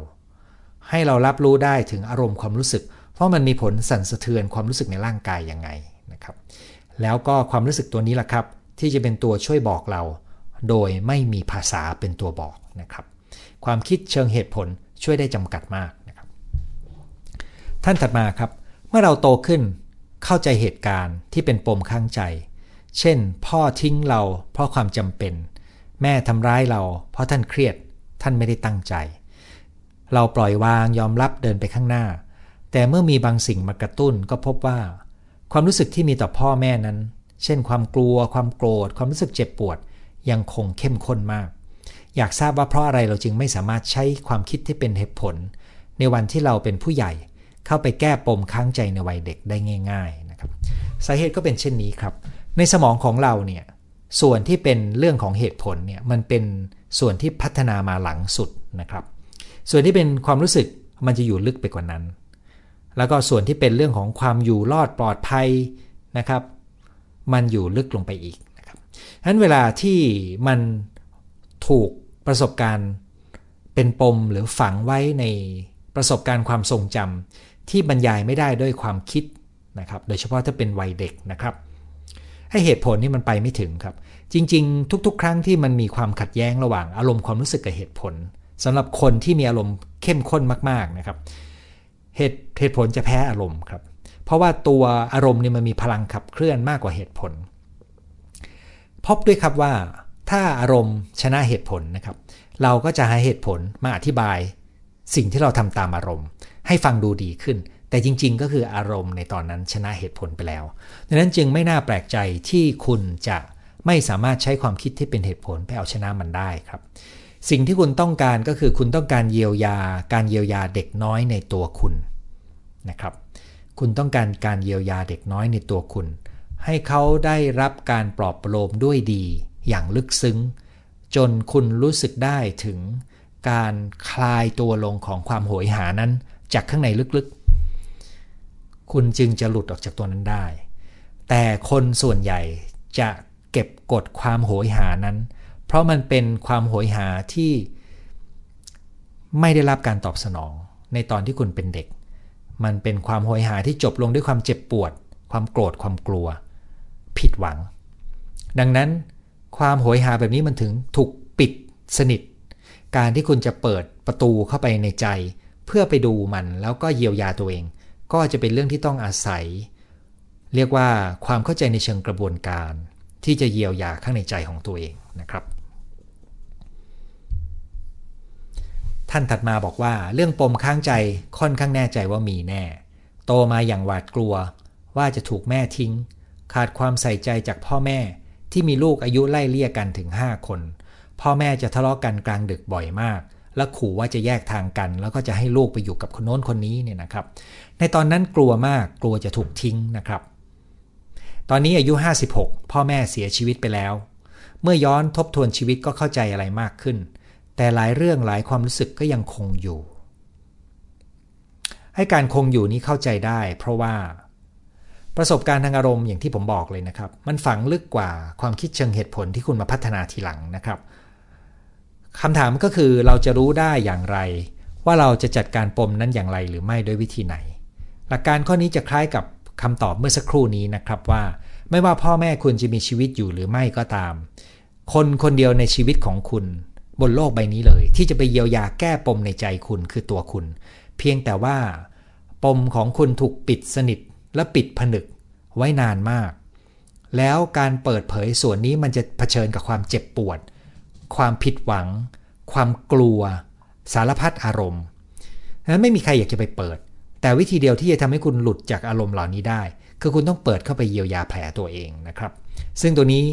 ให้เรารับรู้ได้ถึงอารมณ์ความรู้สึก เพราะมันมีผลสั่นสะเทือนความรู้สึกในร่างกายยังไงนะครับ แล้วก็ความรู้สึกตัวนี้แหละครับ ที่จะเป็นตัวช่วยบอกเรา โดยไม่มีภาษาเป็นตัวบอกนะครับ ความคิดเชิงเหตุผลช่วยได้จำกัดมากนะครับ ท่านถัดมาครับ เมื่อเราโตขึ้นเข้าใจเหตุการณ์ที่เป็นปมข้างใจ เช่น พ่อทิ้งเราเพราะความจำเป็น แม่ทำร้ายเราเพราะท่านเครียด ท่านไม่ได้ตั้งใจ เราปล่อยวางยอมรับเดินไปข้างหน้า แต่เมื่อมีบางสิ่งมากระตุ้นก็พบว่า ความรู้สึกที่มีต่อพ่อแม่นั้น เช่น ความกลัว ความโกรธ ความรู้สึกเจ็บปวด ยังคงเข้มข้นมาก อยากทราบว่าเพราะอะไรเราจึงไม่สามารถใช้ความคิดที่เป็นเหตุผล ในวันที่เราเป็นผู้ใหญ่เข้าไปแก้ปมค้างใจในวัยเด็กได้ง่าย ๆนะครับ สาเหตุก็เป็นเช่นนี้ครับ ในสมองของเราเนี่ยส่วนที่เป็นเรื่องของเหตุผลเนี่ยมันเป็นส่วนที่พัฒนามาหลังสุดนะครับ ส่วนที่เป็นความรู้สึกมันจะอยู่ลึกไปกว่านั้น แล้วก็ส่วนที่เป็นเรื่องของความอยู่รอดปลอดภัยนะครับ มันอยู่ลึกลงไปอีกนะครับฉะนั้นเวลาที่มันถูกประสบการณ์เป็นปมหรือฝังไว้ในประสบการณ์ความทรงจำที่บรรยายไม่ได้ด้วยความคิดนะครับ โดยเฉพาะถ้าเป็นวัยเด็กนะครับ ให้เหตุผลนี่มันไปไม่ถึงครับ จริง ๆ ทุก ๆ ครั้งที่มันมีความขัดแย้งระหว่างอารมณ์ความรู้สึกกับเหตุผล สำหรับคนที่มีอารมณ์เข้มข้นมากๆนะครับเหตุเหตุผลจะแพ้อารมณ์ครับ เพราะว่าตัวอารมณ์นี่มันมีพลังขับเคลื่อนมากกว่าเหตุผล พบด้วยครับว่าถ้าอารมณ์ชนะเหตุผลนะครับ เราก็จะให้เหตุผลมาอธิบายสิ่งที่เราทำตามอารมณ์ ให้ฟังดูดีขึ้น แต่จริง ๆ ก็คืออารมณ์ในตอนนั้นชนะเหตุผลไปแล้ว ดังนั้นจึงไม่น่าแปลกใจที่คุณจะไม่สามารถใช้ความคิดที่เป็นเหตุผลไปเอาชนะมันได้ครับ สิ่งที่คุณต้องการก็คือคุณต้องการเยียวยา การเยียวยาเด็กน้อยในตัวคุณนะครับ คุณต้องการการเยียวยาเด็กน้อยในตัวคุณ ให้เขาได้รับการปลอบประโลมด้วยดี อย่างลึกซึ้ง จนคุณรู้สึกได้ถึงการคลายตัวลงของความโหยหานั้นจากข้างในลึกๆ คุณจึงจะหลุดออกจากตัวนั้นได้ แต่คนส่วนใหญ่จะเก็บกดความโหยหานั้น เพราะมันเป็นความโหยหาที่ไม่ได้รับการตอบสนอง ในตอนที่คุณเป็นเด็ก มันเป็นความโหยหาที่จบลงด้วยความเจ็บปวด ความโกรธความกลัว ผิดหวัง ดังนั้นความโหยหาแบบนี้มันถึงถูกปิดสนิท การที่คุณจะเปิดประตูเข้าไปในใจ เพื่อไปดูมันแล้วก็เยียวยาตัวเอง ก็จะเป็นเรื่องที่ต้องอาศัย เรียกว่าความเข้าใจในเชิงกระบวนการ ที่จะเยียวยาข้างในใจของตัวเองนะครับ ท่านถัดมาบอกว่าเรื่องปมข้างใจค่อนข้างแน่ใจว่ามีแน่ โตมาอย่างหวาดกลัว ว่าจะถูกแม่ทิ้ง ขาดความใส่ใจจากพ่อแม่ที่มีลูกอายุไล่เลี่ยกันถึง 5 คน พ่อแม่จะทะเลาะกันกลางดึกบ่อยมาก และขู่ว่าจะแยกทางกัน แล้วก็จะให้ลูกไปอยู่กับคนโน้นคนนี้เนี่ยนะครับ ในตอนนั้นกลัวมากกลัวจะถูกทิ้งนะครับ ตอนนี้อายุ 56 พ่อแม่เสียชีวิตไปแล้ว เมื่อย้อนทบทวนชีวิตก็เข้าใจอะไรมากขึ้น แต่หลายเรื่องหลายความรู้สึกก็ยังคงอยู่ ให้การคงอยู่นี้เข้าใจได้ เพราะว่า ประสบการณ์ทางอารมณ์อย่างที่ผมบอกเลยนะครับ มันฝังลึกกว่าความคิดเชิงเหตุผลที่คุณมาพัฒนาทีหลังนะครับคำถามก็คือเราจะรู้ได้อย่างไร ว่าเราจะจัดการปมนั้นอย่างไรหรือไม่ด้วยวิธีไหน หลักการข้อนี้จะคล้ายกับคำตอบเมื่อสักครู่นี้นะครับว่า ไม่ว่าพ่อแม่คุณจะมีชีวิตอยู่หรือไม่ก็ตาม คนคนเดียวในชีวิตของคุณ บนโลกใบนี้เลย ที่จะไปเยียวยาแก้ปมในใจคุณคือตัวคุณ เพียงแต่ว่า ปมของคุณถูกปิดสนิทและปิดผนึกไว้นานมาก แล้วการเปิดเผยส่วนนี้มันจะเผชิญกับความเจ็บปวด ความผิดหวัง ความกลัว สารพัดอารมณ์นั้นไม่มีใครอยากจะไปเปิด แต่วิธีเดียวที่จะทำให้คุณหลุดจากอารมณ์เหล่านี้ได้ คือคุณต้องเปิดเข้าไปเยียวยาแผลตัวเองนะครับ ซึ่งตัวนี้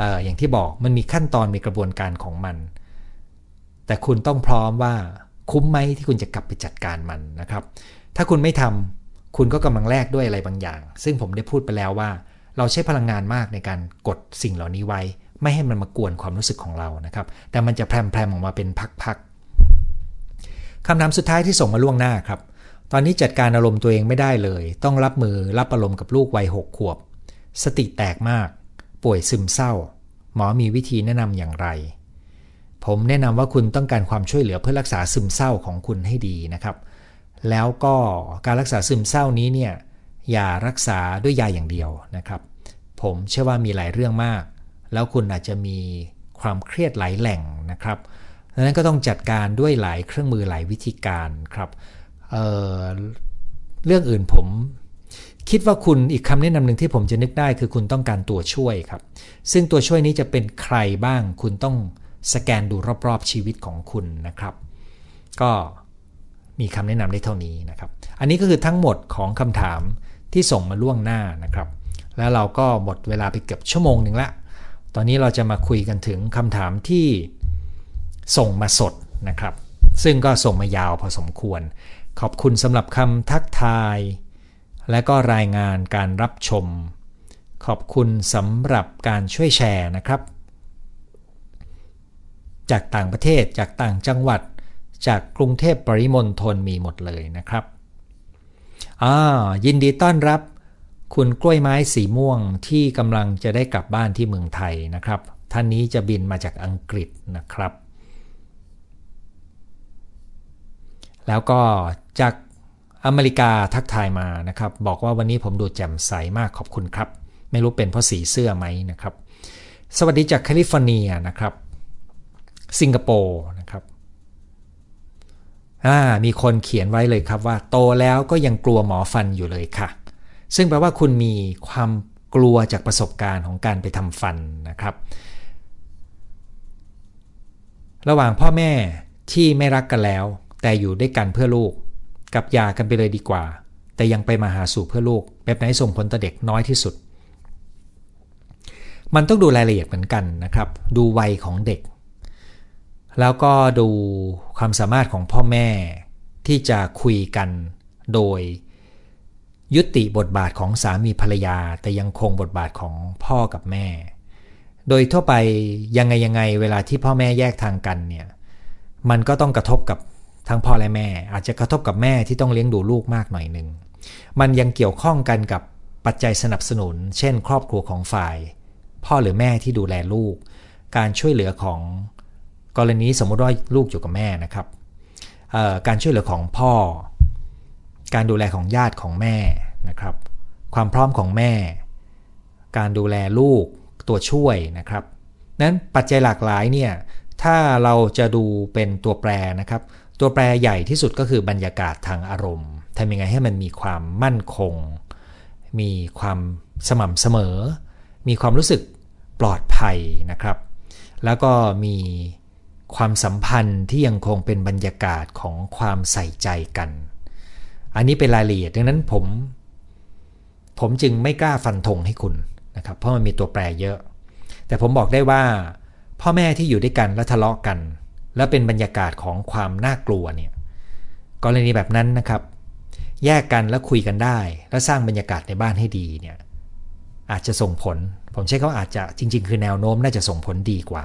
ออย่างที่บอกมันมีขั้นตอนมีกระบวนการของมัน แต่คุณต้องพร้อมว่าคุ้มไหมที่คุณจะกลับไปจัดการมันนะครับ ถ้าคุณไม่ทำคุณก็กำลังแลกด้วยอะไรบางอย่าง ซึ่งผมได้พูดไปแล้วว่า เราใช้พลังงานมากในการกดสิ่งเหล่านี้ไว้ ไม่ให้มันมากวนความรู้สึกของเรานะครับ แต่มันจะแพรมๆออกมาเป็นพักๆคำถามสุดท้ายที่ส่งมาล่วงหน้าครับ ตอนนี้จัดการอารมณ์ตัวเองไม่ได้เลย ต้องรับมือรับอารมณ์กับลูกวัยหกขวบ สติแตกมาก ป่วยซึมเศร้า หมอมีวิธีแนะนำอย่างไร ผมแนะนำว่าคุณต้องการความช่วยเหลือเพื่อรักษาซึมเศร้าของคุณให้ดีนะครับ แล้วก็การรักษาซึมเศร้านี้เนี่ยอย่ารักษาด้วยยาอย่างเดียวนะครับ ผมเชื่อว่ามีหลายเรื่องมาก แล้วคุณอาจจะมีความเครียดหลายแหล่งนะครับดังนั้นก็ต้องจัดการด้วยหลายเครื่องมือหลายวิธีการครับเเรื่องอื่นผมคิดว่าคุณอีกคำแนะนำหนึ่งที่ผมจะนึกได้คือคุณต้องการตัวช่วยครับ ซึ่งตัวช่วยนี้จะเป็นใครบ้างคุณต้อง สแกนดูรอบๆชีวิตของคุณนะครับ ก็มีคำแนะนำได้เท่านี้นะครับ อันนี้ก็คือทั้งหมดของคำถามที่ส่งมาล่วงหน้านะครับ แล้วเราก็หมดเวลาไปเกือบชั่วโมงหนึ่งละ ตอนนี้เราจะมาคุยกันถึงคำถามที่ส่งมาสดนะครับ ซึ่งก็ส่งมายาวพอสมควร ขอบคุณสำหรับคำทักทาย และก็รายงานการรับชม ขอบคุณสำหรับการช่วยแชร์นะครับ จากต่างประเทศจากต่างจังหวัด จากกรุงเทพปริมณฑลมีหมดเลยนะครับอ่ายินดีต้อนรับ คุณกล้วยไม้สีม่วงที่กำลังจะได้กลับบ้านที่เมืองไทยนะครับ ท่านนี้จะบินมาจากอังกฤษนะครับ แล้วก็จากอเมริกาทักทายมานะครับ บอกว่าวันนี้ผมดูแจ่มใสมากขอบคุณครับ ไม่รู้เป็นเพราะสีเสื้อไหมนะครับ สวัสดีจากแคลิฟอร์เนียนะครับ สิงคโปร์นะครับมีคนเขียนไว้เลยครับว่า โตแล้วก็ยังกลัวหมอฟันอยู่เลยค่ะ ซึ่งแปลว่าคุณมีความกลัวจากประสบการณ์ของการไปทำฟันนะครับ ระหว่างพ่อแม่ที่ไม่รักกันแล้ว แต่อยู่ด้วยกันเพื่อลูก กับยากันไปเลยดีกว่า แต่ยังไปมาหาสู่เพื่อลูก แบบไหนส่งผลต่อเด็กน้อยที่สุด มันต้องดูรายละเอียดเหมือนกันนะครับ ดูวัยของเด็ก แล้วก็ดูความสามารถของพ่อแม่ที่จะคุยกันโดยยุติบทบาทของสามีภรรยา แต่ยังคงบทบาทของพ่อกับแม่ โดยทั่วไปยังไงยังไงเวลาที่พ่อแม่แยกทางกันเนี่ยมันก็ต้องกระทบกับทั้งพ่อและแม่ อาจจะกระทบกับแม่ที่ต้องเลี้ยงดูลูกมากหน่อยหนึ่งมันยังเกี่ยวข้องกันกับปัจจัยสนับสนุน เช่น ครอบครัวของฝ่าย พ่อหรือแม่ที่ดูแลลูก การช่วยเหลือของ กรณีสมมติว่าลูกอยู่กับแม่นะครับการช่วยเหลือของพ่อ การดูแลของญาติของแม่นะครับ ความพร้อมของแม่ การดูแลลูกตัวช่วยนะครับนั้นปัจจัยหลากหลายเนี่ยถ้าเราจะดูเป็นตัวแปรนะครับ ตัวแปรใหญ่ที่สุดก็คือบรรยากาศทางอารมณ์ทำยังไงให้มันมีความมั่นคง มีความสม่ำเสมอ มีความรู้สึกปลอดภัยนะครับ แล้วก็มี ความสัมพันธ์ที่ยังคงเป็นบรรยากาศของความใส่ใจกัน อันนี้เป็นรายละเอียดดังนั้นผม ผมจึงไม่กล้าฟันธงให้คุณนะครับ เพราะมันมีตัวแปรเยอะ แต่ผมบอกได้ว่า พ่อแม่ที่อยู่ด้วยกันและทะเลาะกัน แล้วเป็นบรรยากาศของความน่ากลัวเนี่ยกรณีแบบนั้นนะครับ แยกกันแล้วคุยกันได้ แล้วสร้างบรรยากาศในบ้านให้ดีเนี่ยอาจจะส่งผล ผมใช้เขาอาจจะจริง ๆ คือแนวโน้มน่าจะส่งผลดีกว่า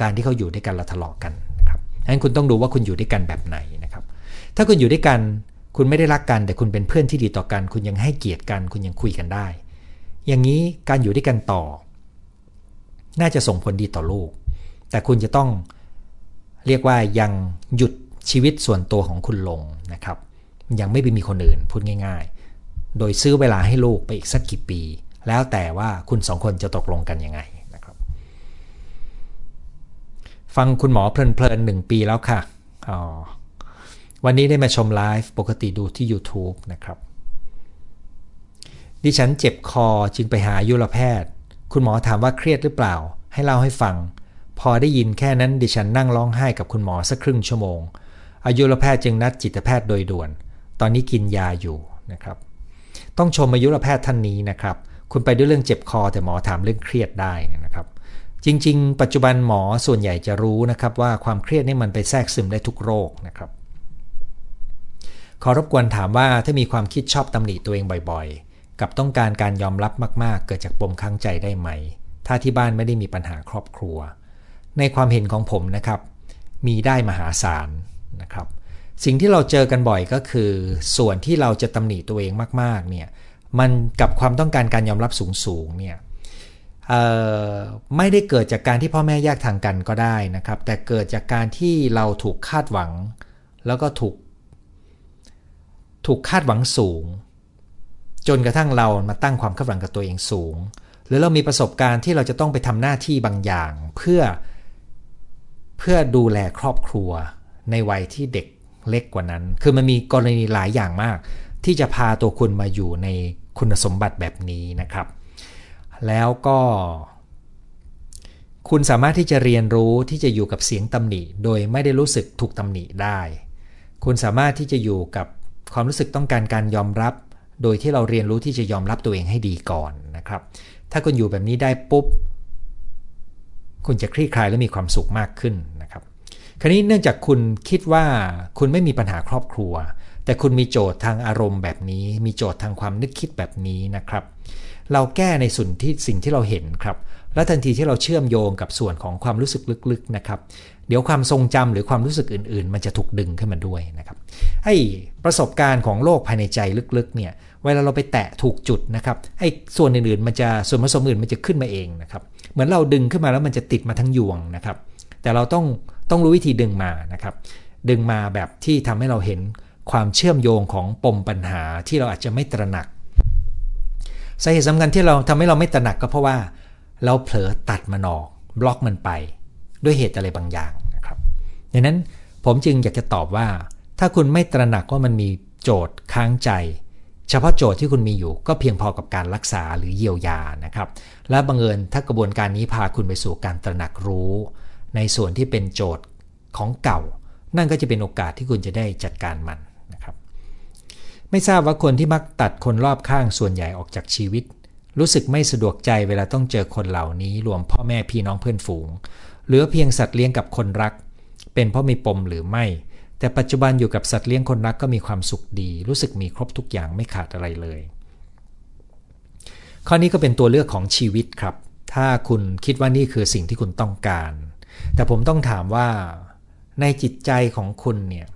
การที่เขาอยู่ด้วยกันแล้วทะเลาะกันนะครับดังนั้นคุณต้องดูว่าคุณอยู่ด้วยกันแบบไหนนะครับ ถ้าคุณอยู่ด้วยกันคุณไม่ได้รักกัน แต่คุณเป็นเพื่อนที่ดีต่อกัน คุณยังให้เกียรติกัน คุณยังคุยกันได้ อย่างนี้การอยู่ด้วยกันต่อ น่าจะส่งผลดีต่อลูก แต่คุณจะต้องเรียกว่ายังหยุดชีวิตส่วนตัวของคุณลงนะครับ ยังไม่ไปมีคนอื่นพูดง่าย ๆ โดยซื้อเวลาให้ลูกไปอีกสักกี่ปี แล้วแต่ว่าคุณสองคนจะตกลงกันยังไงนะครับ ฟังคุณหมอเพลินๆหนึ่งปีแล้วค่ะ อ๋อ วันนี้ได้มาชมไลฟ์ปกติดูที่ YouTube นะครับ ดิฉันเจ็บคอจึงไปหายุรแพทย์ คุณหมอถามว่าเครียดหรือเปล่า ให้เล่าให้ฟัง พอได้ยินแค่นั้นดิฉันนั่งร้องไห้กับคุณหมอสักครึ่งชั่วโมง อายุรแพทย์จึงนัดจิตแพทย์โดยด่วน ตอนนี้กินยาอยู่นะครับ ต้องชมอายุรแพทย์ท่านนี้นะครับ คุณไปด้วยเรื่องเจ็บคอแต่หมอถามเรื่องเครียดได้นะครับ จริง ๆ ปัจจุบันหมอส่วนใหญ่จะรู้นะครับว่าความเครียดนี่มันไปแทรกซึมได้ทุกโรคนะครับขอรบกวนถามว่าถ้ามีความคิดชอบตำหนิตัวเองบ่อยๆ กับต้องการการยอมรับมากๆ เกิดจากปมข้างใจได้ไหม ถ้าที่บ้านไม่ได้มีปัญหาครอบครัว ในความเห็นของผมนะครับ มีได้มหาศาลนะครับ สิ่งที่เราเจอกันบ่อยก็คือ ส่วนที่เราจะตำหนิตัวเองมากๆเนี่ยมันกับความต้องการการยอมรับสูงๆเนี่ย ไม่ได้เกิดจากการที่พ่อแม่แยกทางกันก็ได้นะครับ แต่เกิดจากการที่เราถูกคาดหวัง แล้วก็ถูก ถูกคาดหวังสูง จนกระทั่งเรามาตั้งความคาดหวังกับตัวเองสูง หรือเรามีประสบการณ์ที่เราจะต้องไปทำหน้าที่บางอย่าง เพื่อ เพื่อดูแลครอบครัวในวัยที่เด็กเล็กกว่านั้น คือมันมีกรณีหลายอย่างมาก ที่จะพาตัวคุณมาอยู่ในคุณสมบัติแบบนี้นะครับ แล้วก็ คุณสามารถที่จะเรียนรู้ที่จะอยู่กับเสียงตำหนิ โดยไม่ได้รู้สึกถูกตำหนิได้ คุณสามารถที่จะอยู่กับความรู้สึกต้องการการยอมรับ โดยที่เราเรียนรู้ที่จะยอมรับตัวเองให้ดีก่อนนะครับ ถ้าคุณอยู่แบบนี้ได้ปุ๊บ คุณจะคลี่คลายและมีความสุขมากขึ้นนะครับ คราวนี้เนื่องจากคุณคิดว่าคุณไม่มีปัญหาครอบครัว แต่คุณมีโจทย์ทางอารมณ์แบบนี้ มีโจทย์ทางความนึกคิดแบบนี้นะครับ เราแก้ในส่วนที่สิ่งที่เราเห็นครับ และทันทีที่เราเชื่อมโยงกับส่วนของความรู้สึกลึกๆนะครับเดี๋ยวความทรงจำหรือความรู้สึกอื่นๆ มันจะถูกดึงขึ้นมาด้วยนะครับไอ้ประสบการณ์ของโลกภายในใจลึกๆเนี่ยเวลาเราไปแตะถูกจุดนะครับไอ้ส่วนอื่นๆมันจะส่วนผสมอื่นมันจะขึ้นมาเองนะครับเหมือนเราดึงขึ้นมาแล้วมันจะติดมาทั้งยวงนะครับ แต่เราต้องต้องรู้วิธีดึงมานะครับ ดึงมาแบบที่ทำให้เราเห็นความเชื่อมโยงของปมปัญหาที่เราอาจจะไม่ตระหนัก สาเหตุสำคัญที่เราทำให้เราไม่ตระหนักก็เพราะว่า เราเผลอตัดมันออกบล็อกมันไป ด้วยเหตุอะไรบางอย่างนะครับดังนั้นผมจึงอยากจะตอบว่า ถ้าคุณไม่ตระหนักว่ามันมีโจทย์ค้างใจ เฉพาะโจทย์ที่คุณมีอยู่ ก็เพียงพอกับการรักษาหรือเยียวยานะครับ และบังเอิญถ้ากระบวนการนี้พาคุณไปสู่การตระหนักรู้ ในส่วนที่เป็นโจทย์ของเก่า นั่นก็จะเป็นโอกาสที่คุณจะได้จัดการมันนะครับ ไม่ทราบว่าคนที่มักตัดคนรอบข้างส่วนใหญ่ออกจากชีวิต รู้สึกไม่สะดวกใจเวลาต้องเจอคนเหล่านี้รวมพ่อแม่พี่น้องเพื่อนฝูงหรือเพียงสัตว์เลี้ยงกับคนรัก เป็นเพราะมีปมหรือไม่ แต่ปัจจุบันอยู่กับสัตว์เลี้ยงคนรักก็มีความสุขดี รู้สึกมีครบทุกอย่างไม่ขาดอะไรเลย ข้อนี้ก็เป็นตัวเลือกของชีวิตครับ ถ้าคุณคิดว่านี่คือสิ่งที่คุณต้องการ แต่ผมต้องถามว่า ในจิตใจของคุณเนี่ย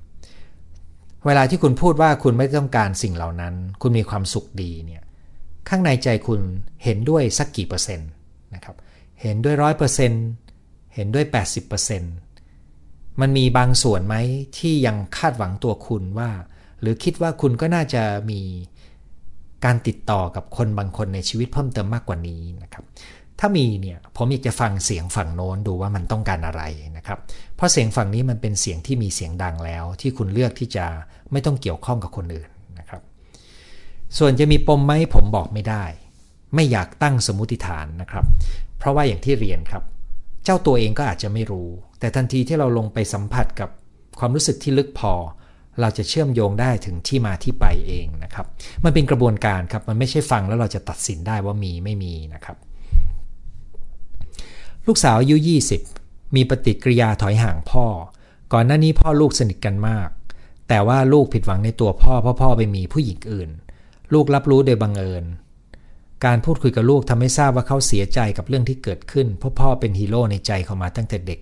เวลาที่คุณพูดว่าคุณไม่ต้องการสิ่งเหล่านั้น คุณมีความสุขดีเนี่ยข้างในใจคุณเห็นด้วยสักกี่เปอร์เซ็นต์นะครับเห็นด้วยร้อยเปอร์เซ็นต์เห็นด้วย 80%มันมีบางส่วนไหมที่ยังคาดหวังตัวคุณว่า หรือคิดว่าคุณก็น่าจะมีการติดต่อกับคนบางคนในชีวิตเพิ่มเติมมากกว่านี้นะครับ ถ้ามีเนี่ยผมอยากจะฟังเสียงฝั่งโน้นดูว่ามันต้องการอะไรนะครับ เพราะเสียงฝั่งนี้มันเป็นเสียงที่มีเสียงดังแล้ว ที่คุณเลือกที่จะไม่ต้องเกี่ยวข้องกับคนอื่นนะครับ ส่วนจะมีปมไหมผมบอกไม่ได้ ไม่อยากตั้งสมมติฐานนะครับ เพราะว่าอย่างที่เรียนครับ เจ้าตัวเองก็อาจจะไม่รู้ แต่ทันทีที่เราลงไปสัมผัสกับความรู้สึกที่ลึกพอ เราจะเชื่อมโยงได้ถึงที่มาที่ไปเองนะครับ มันเป็นกระบวนการครับมันไม่ใช่ฟังแล้วเราจะตัดสินได้ว่ามีไม่มีนะครับ ลูกสาวอายุ 20 มีปฏิกิริยาถอยห่างพ่อ ก่อนหน้านี้พ่อลูกสนิทกันมาก แต่ว่าลูกผิดหวังในตัวพ่อเพราะพ่อไปมีผู้หญิงอื่น ลูกรับรู้โดยบังเอิญ การพูดคุยกับลูกทำให้ทราบว่าเขาเสียใจกับเรื่องที่เกิดขึ้นเพราะพ่อเป็นฮีโร่ในใจเขามาตั้งแต่เด็ก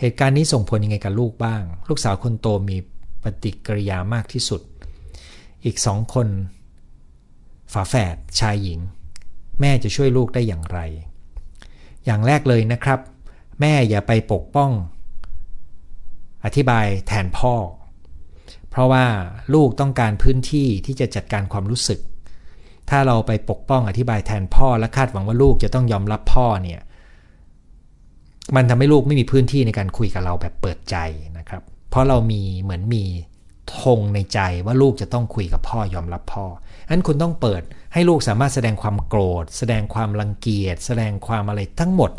เหตุการณ์นี้ส่งผลยังไงกับลูกบ้าง ลูกสาวคนโตมีปฏิกิริยามากที่สุด อีกสองคนฝาแฝดชายหญิง แม่จะช่วยลูกได้อย่างไร อย่างแรกเลยนะครับ แม่อย่าไปปกป้อง อธิบายแทนพ่อ เพราะว่าลูกต้องการพื้นที่ที่จะจัดการความรู้สึก ถ้าเราไปปกป้องอธิบายแทนพ่อและคาดหวังว่าลูกจะต้องยอมรับพ่อเนี่ยมันทำให้ลูกไม่มีพื้นที่ในการคุยกับเราแบบเปิดใจนะครับ เพราะเรามีเหมือนมีธงในใจว่าลูกจะต้องคุยกับพ่อยอมรับพ่ออันคุณต้องเปิด ให้ลูกสามารถแสดงความโกรธ แสดงความรังเกียจ แสดงความอะไรทั้งหมด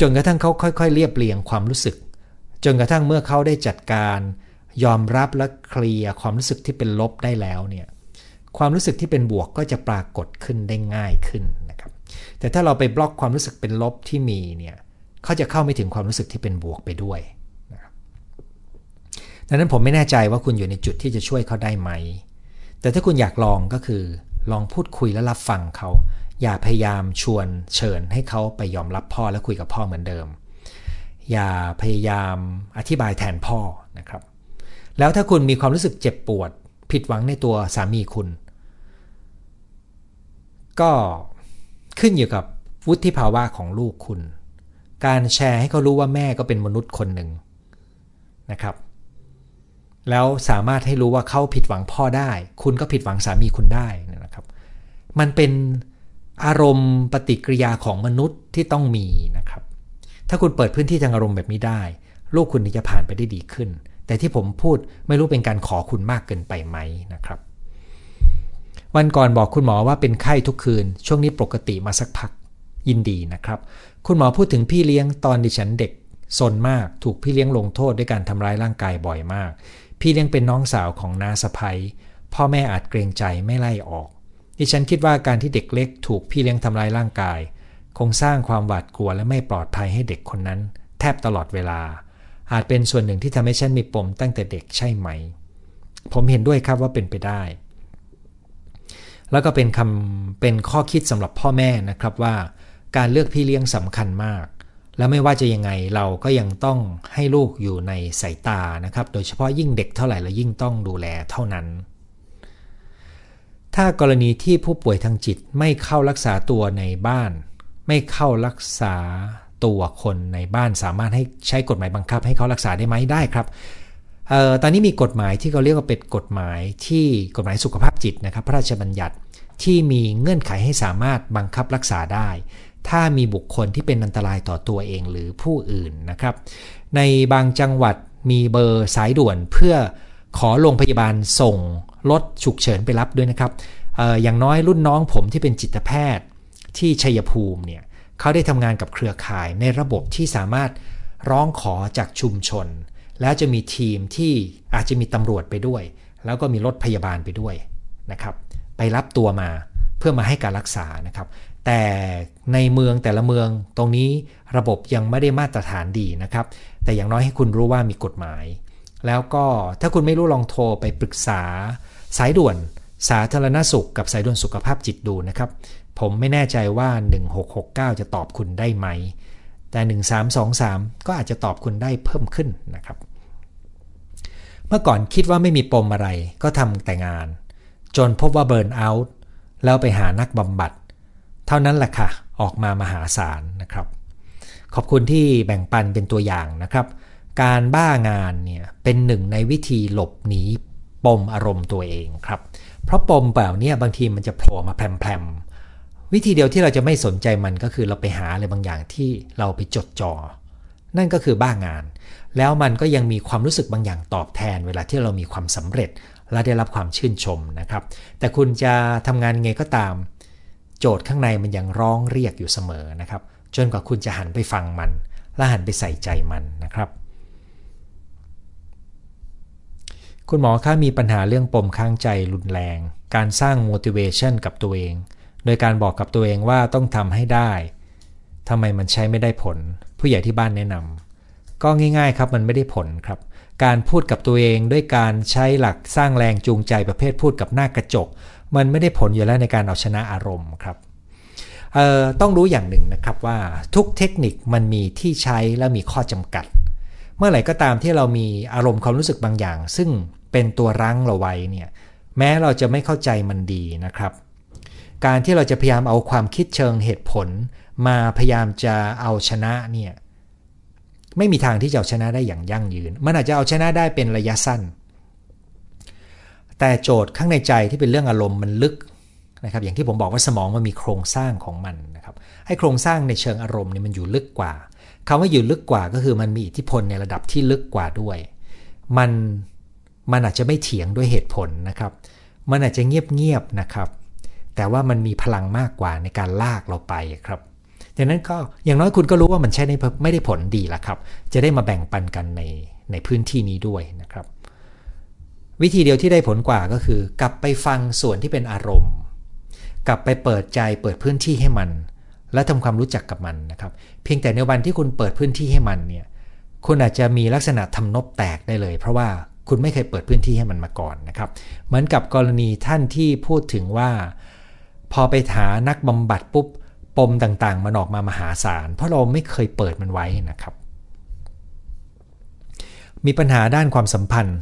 จนกระทั่งเขาค่อยๆ เรียบเรียงความรู้สึก จนกระทั่งเมื่อเขาได้จัดการ ยอมรับและเคลียร์ความรู้สึกที่เป็นลบได้แล้วเนี่ยความรู้สึกที่เป็นบวกก็จะปรากฏขึ้นได้ง่ายขึ้นนะครับแต่ถ้าเราไปบล็อกความรู้สึกเป็นลบที่มีเนี่ยเขาจะเข้าไม่ถึงความรู้สึกที่เป็นบวกไปด้วยนะครับดังนั้นผมไม่แน่ใจว่าคุณอยู่ในจุดที่จะช่วยเขาได้ไหม แต่ถ้าคุณอยากลองก็คือ ลองพูดคุยและรับฟังเขา อย่าพยายามชวนเชิญให้เขาไปยอมรับพ่อและคุยกับพ่อเหมือนเดิม อย่าพยายามอธิบายแทนพ่อนะครับ แล้วถ้าคุณมีความรู้สึกเจ็บปวด ผิดหวังในตัวสามีคุณ ก็ขึ้นอยู่กับวุฒิภาวะของลูกคุณ การแชร์ให้เขารู้ว่าแม่ก็เป็นมนุษย์คนหนึ่งนะครับ แล้วสามารถให้รู้ว่าเขาผิดหวังพ่อได้ คุณก็ผิดหวังสามีคุณได้ มันเป็นอารมณ์ปฏิกิริยาของมนุษย์ที่ต้องมีนะครับ ถ้าคุณเปิดพื้นที่ทางอารมณ์แบบนี้ได้ลูกคุณจะผ่านไปได้ดีขึ้น แต่ที่ผมพูดไม่รู้เป็นการขอคุณมากเกินไปไหมนะครับ วันก่อนบอกคุณหมอว่าเป็นไข้ทุกคืน ช่วงนี้ปกติมาสักพัก ยินดีนะครับ คุณหมอพูดถึงพี่เลี้ยงตอนดิฉันเด็กซนมาก ถูกพี่เลี้ยงลงโทษด้วยการทำร้ายร่างกายบ่อยมาก พี่เลี้ยงเป็นน้องสาวของน้าสะพ้ยพ่อแม่อาจเกรงใจไม่ไล่ออก ดิฉันคิดว่าการที่เด็กเล็กถูกพี่เลี้ยงทำร้ายร่างกาย คงสร้างความหวาดกลัวและไม่ปลอดภัยให้เด็กคนนั้น แทบตลอดเวลา อาจเป็นส่วนหนึ่งที่ทำให้ฉันมีปมตั้งแต่เด็กใช่ไหม ผมเห็นด้วยครับว่าเป็นไปได้ แล้วก็เป็นคำเป็นข้อคิดสำหรับพ่อแม่นะครับว่า การเลือกพี่เลี้ยงสำคัญมาก และไม่ว่าจะยังไงเราก็ยังต้องให้ลูกอยู่ในสายตานะครับ โดยเฉพาะยิ่งเด็กเท่าไหร่เรายิ่งต้องดูแลเท่านั้น ถ้ากรณีที่ผู้ป่วยทางจิตไม่เข้ารักษาตัวในบ้าน ไม่เข้ารักษาตัวคนในบ้านสามารถให้ใช้กฎหมายบังคับ ให้เขารักษาได้ไหมได้ครับออตอนนี้มีกฎหมายที่เขาเรียกว่าเป็นกฎหมายที่กฎหมายสุขภาพจิตนะครับ พระราชบัญญัติที่มีเงื่อนไขให้สามารถบังคับรักษาได้ ถ้ามีบุคคลที่เป็นอันตรายต่อตัวเองหรือผู้อื่นนะครับ ในบางจังหวัดมีเบอร์สายด่วนเพื่อขอโรงพยาบาลส่ง รถฉุกเฉินไปรับด้วยนะครับอออย่างน้อยรุ่นน้องผมที่เป็นจิตแพทย์ที่ชัยภูมิเนี่ยเขาได้ทำงานกับเครือข่ายในระบบที่สามารถร้องขอจากชุมชน แล้วจะมีทีมที่อาจจะมีตำรวจไปด้วย แล้วก็มีรถพยาบาลไปด้วยนะครับ ไปรับตัวมาเพื่อมาให้การรักษานะครับ แต่ในเมืองแต่ละเมืองตรงนี้ระบบยังไม่ได้มาตรฐานดีนะครับ แต่อย่างน้อยให้คุณรู้ว่ามีกฎหมาย แล้วก็ถ้าคุณไม่รู้ลองโทรไปปรึกษา สายด่วนสาธารณสุขกับสายด่วนสุขภาพจิตดูนะครับ ผมไม่แน่ใจว่า 1669 จะตอบคุณได้ไหม แต่ 1323 ก็อาจจะตอบคุณได้เพิ่มขึ้นนะครับ เมื่อก่อนคิดว่าไม่มีปมอะไรก็ทำแต่งาน จนพบว่าเบิร์นเอาท์แล้วไปหานักบำบัด เท่านั้นแหละค่ะ ออกมามหาศาลนะครับ ขอบคุณที่แบ่งปันเป็นตัวอย่างนะครับ การบ้างานเนี่ยเป็นหนึ่งในวิธีหลบหนี ปมอารมณ์ตัวเองครับ เพราะปมแบบนี้บางทีมันจะโผล่มาแพรมๆวิธีเดียวที่เราจะไม่สนใจมันก็คือเราไปหาอะไรบางอย่างที่เราไปจดจอ่อนั่นก็คือบ้างาน แล้วมันก็ยังมีความรู้สึกบางอย่างตอบแทน เวลาที่เรามีความสำเร็จและได้รับความชื่นชมนะครับ แต่คุณจะทำงานไงก็ตาม โจทย์ข้างในมันยังร้องเรียกอยู่เสมอนะครับ จนกว่าคุณจะหันไปฟังมัน และหันไปใส่ใจมันนะครับ คุณหมอคะมีปัญหาเรื่องปมข้างใจรุนแรง การสร้าง motivation กับตัวเอง โดยการบอกกับตัวเองว่าต้องทำให้ได้ทำไมมันใช้ไม่ได้ผล ผู้ใหญ่ที่บ้านแนะนำก็ง่ายๆครับมันไม่ได้ผลครับ การพูดกับตัวเองด้วยการใช้หลักสร้างแรงจูงใจประเภทพูดกับหน้ากระจก มันไม่ได้ผลอยู่แล้วในการเอาชนะอารมณ์ครับต้องรู้อย่างหนึ่งนะครับว่าทุกเทคนิคมันมีที่ใช้และมีข้อจำกัด เมื่อไหร่ก็ตามที่เรามีอารมณ์ความรู้สึกบางอย่าง ซึ่ง เป็นตัวรั้งเราไว้เนี่ยแม้เราจะไม่เข้าใจมันดีนะครับ การที่เราจะพยายามเอาความคิดเชิงเหตุผล มาพยายามจะเอาชนะเนี่ยไม่มีทางที่จะเอาชนะได้อย่างยั่งยืน มันอาจจะเอาชนะได้เป็นระยะสั้น แต่โจทย์ข้างในใจที่เป็นเรื่องอารมณ์มันลึกนะครับอย่างที่ผมบอกว่าสมองมันมีโครงสร้างของมันนะครับให้โครงสร้างในเชิงอารมณ์เนี่ยมันอยู่ลึกกว่าคำว่าอยู่ลึกกว่าก็คือมันมีอิทธิพลในระดับที่ลึกกว่าด้วย มัน มันอาจจะไม่เถียงด้วยเหตุผลนะครับ มันอาจจะเงียบๆนะครับ แต่ว่ามันมีพลังมากกว่าในการลากเราไปครับดังนั้นก็อย่างน้อยคุณก็รู้ว่ามันใช้ไม่ได้ผลดีละครับ จะได้มาแบ่งปันกันในในพื้นที่นี้ด้วยนะครับ วิธีเดียวที่ได้ผลกว่าก็คือ กลับไปฟังส่วนที่เป็นอารมณ์ กลับไปเปิดใจเปิดพื้นที่ให้มัน และทำความรู้จักกับมันนะครับ เพียงแต่ในวันที่คุณเปิดพื้นที่ให้มันเนี่ยคุณอาจจะมีลักษณะทำนบแตกได้เลย เพราะว่า คุณไม่เคยเปิดพื้นที่ให้มันมาก่อนนะครับ เหมือนกับกรณีท่านที่พูดถึงว่า พอไปหานักบำบัดปุ๊บปมต่างๆ มันออกมามหาศาล เพราะเราไม่เคยเปิดมันไว้นะครับ มีปัญหาด้านความสัมพันธ์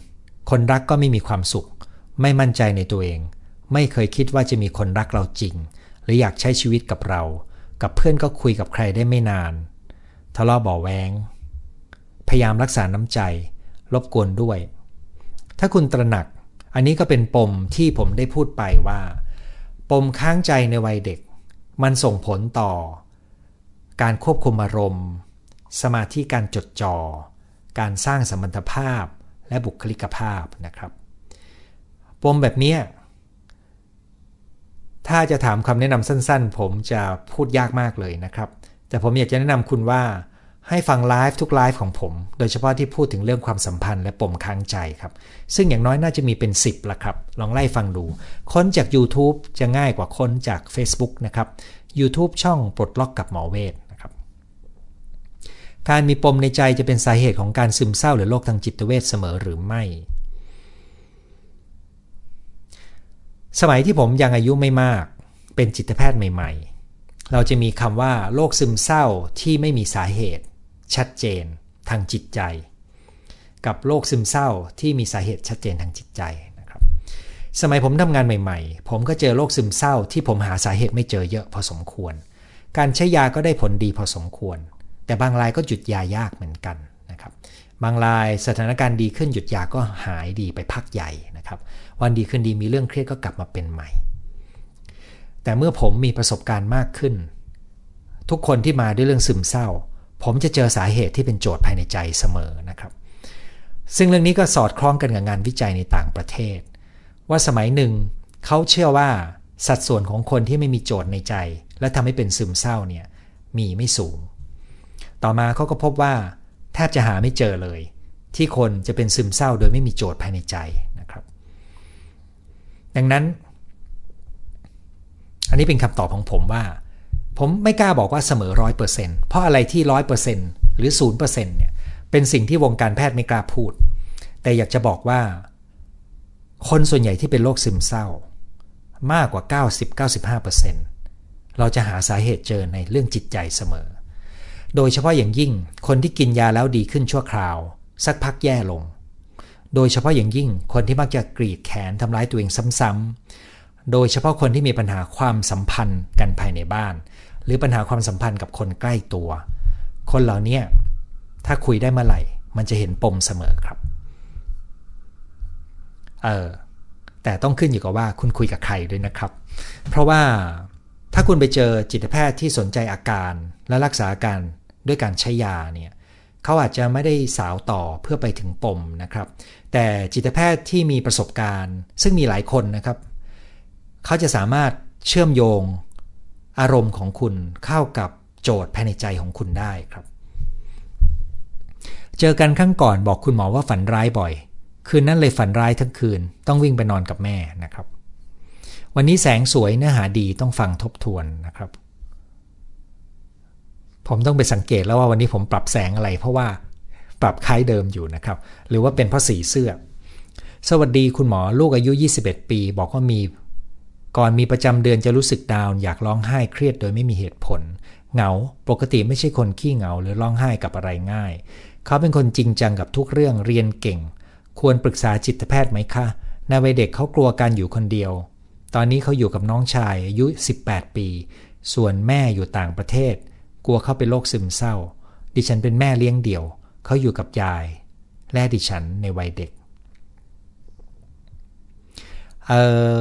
คนรักก็ไม่มีความสุข ไม่มั่นใจในตัวเอง ไม่เคยคิดว่าจะมีคนรักเราจริง หรืออยากใช้ชีวิตกับเรา กับเพื่อนก็คุยกับใครได้ไม่นาน ทะเลาะเบาแวง พยายามรักษาน้ำใจ รบกวนด้วย ถ้าคุณตระหนัก อันนี้ก็เป็นปมที่ผมได้พูดไปว่า ปมค้างใจในวัยเด็ก มันส่งผลต่อ การควบคุมอารมณ์ สมาธิการจดจอ่อการสร้างสมรรถภาพและบุคลิกภาพนะครับ ปมแบบนี้ถ้าจะถามคำแนะนำสั้นๆ ผมจะพูดยากมากเลยนะครับ แต่ผมอยากจะแนะนำคุณว่า ให้ฟังไลฟ์ทุกไลฟ์ของผม โดยเฉพาะที่พูดถึงเรื่องความสัมพันธ์และปมค้างใจครับ ซึ่งอย่างน้อยน่าจะมีเป็น 10ละครับ ลองไล่ฟังดู ค้นจาก YouTube จะง่ายกว่าค้นจาก Facebook นะครับ YouTube ช่องปลดล็อกกับหมอเวทนะครับ การมีปมในใจจะเป็นสาเหตุของการซึมเศร้าหรือโรคทางจิตเวชเสมอหรือไม่ สมัยที่ผมยังอายุไม่มาก เป็นจิตแพทย์ใหม่ ๆ เราจะมีคำว่าโรคซึมเศร้าที่ไม่มีสาเหตุ ชัดเจนทางจิตใจ กับโรคซึมเศร้าที่มีสาเหตุชัดเจนทางจิตใจนะครับ สมัยผมทำงานใหม่ ๆ ผมก็เจอโรคซึมเศร้าที่ผมหาสาเหตุไม่เจอเยอะพอสมควร การใช้ยาก็ได้ผลดีพอสมควร แต่บางรายก็หยุดยายากเหมือนกันนะครับ บางรายสถานการณ์ดีขึ้นหยุดยาก็หายดีไปพักใหญ่นะครับ วันดีขึ้นดีมีเรื่องเครียดก็กลับมาเป็นใหม่ แต่เมื่อผมมีประสบการณ์มากขึ้นทุกคนที่มาด้วยเรื่องซึมเศร้า ผมจะเจอสาเหตุที่เป็นโจทย์ภายในใจเสมอนะครับ ซึ่งเรื่องนี้ก็สอดคล้องกันกับงานวิจัยในต่างประเทศ ว่าสมัยหนึ่งเขาเชื่อว่าสัดส่วนของคนที่ไม่มีโจทย์ในใจ และทำให้เป็นซึมเศร้าเนี่ยมีไม่สูง ต่อมาเขาก็พบว่า แทบจะหาไม่เจอเลย ที่คนจะเป็นซึมเศร้าโดยไม่มีโจทย์ภายในใจนะครับ ดังนั้น อันนี้เป็นคำตอบของผมว่า ผมไม่กล้าบอกว่าเสมอร้อยเปอร์เซ็นต์เพราะอะไรที่ร้อยเปอร์เซ็นต์หรือศูนย์เปอร์เซ็นต์เนี่ยเป็นสิ่งที่วงการแพทย์ไม่กล้าพูด แต่อยากจะบอกว่า คนส่วนใหญ่ที่เป็นโรคซึมเศร้า มากกว่า 90-95%เราจะหาสาเหตุเจอในเรื่องจิตใจเสมอ โดยเฉพาะอย่างยิ่งคนที่กินยาแล้วดีขึ้นชั่วคราว สักพักแย่ลง โดยเฉพาะอย่างยิ่งคนที่มักจะกรีดแขนทำร้ายตัวเองซ้ำๆโดยเฉพาะคนที่มีปัญหาความสัมพันธ์กันภายในบ้าน หรือปัญหาความสัมพันธ์กับคนใกล้ตัว คนเหล่านี้ถ้าคุยได้เมื่อไหร่ มันจะเห็นปมเสมอครับ เออแต่ต้องขึ้นอยู่กับว่าคุณคุยกับใครด้วยนะครับ เพราะว่าถ้าคุณไปเจอจิตแพทย์ที่สนใจอาการและรักษาอาการด้วยการใช้ยาเนี่ยเขาอาจจะไม่ได้สาวต่อเพื่อไปถึงปมนะครับ แต่จิตแพทย์ที่มีประสบการณ์ ซึ่งมีหลายคนนะครับ เขาจะสามารถเชื่อมโยง อารมณ์ของคุณเข้ากับโจทย์ภายในใจของคุณได้ครับ เจอกันครั้งก่อนบอกคุณหมอว่าฝันร้ายบ่อย คืนนั้นเลยฝันร้ายทั้งคืน ต้องวิ่งไปนอนกับแม่นะครับ วันนี้แสงสวยเนื้อหาดีต้องฟังทบทวนนะครับ ผมต้องไปสังเกตแล้วว่าวันนี้ผมปรับแสงอะไร เพราะว่าปรับคล้ายเดิมอยู่นะครับ หรือว่าเป็นเพราะสีเสื้อ สวัสดีคุณหมอลูกอายุ 21 ปี บอกว่ามี ก่อนมีประจำเดือนจะรู้สึกดาวน์อยากร้องไห้เครียดโดยไม่มีเหตุผล เหงาปกติไม่ใช่คนขี้เหงาหรือร้องไห้กับอะไรง่าย เขาเป็นคนจริงจังกับทุกเรื่องเรียนเก่ง ควรปรึกษาจิตแพทย์ไหมคะในวัยเด็กเขากลัวการอยู่คนเดียว ตอนนี้เขาอยู่กับน้องชายอายุ 18 ปี ส่วนแม่อยู่ต่างประเทศ กลัวเขาเป็นโรคซึมเศร้า ดิฉันเป็นแม่เลี้ยงเดี่ยว เขาอยู่กับยาย และดิฉันในวัยเด็ก เออ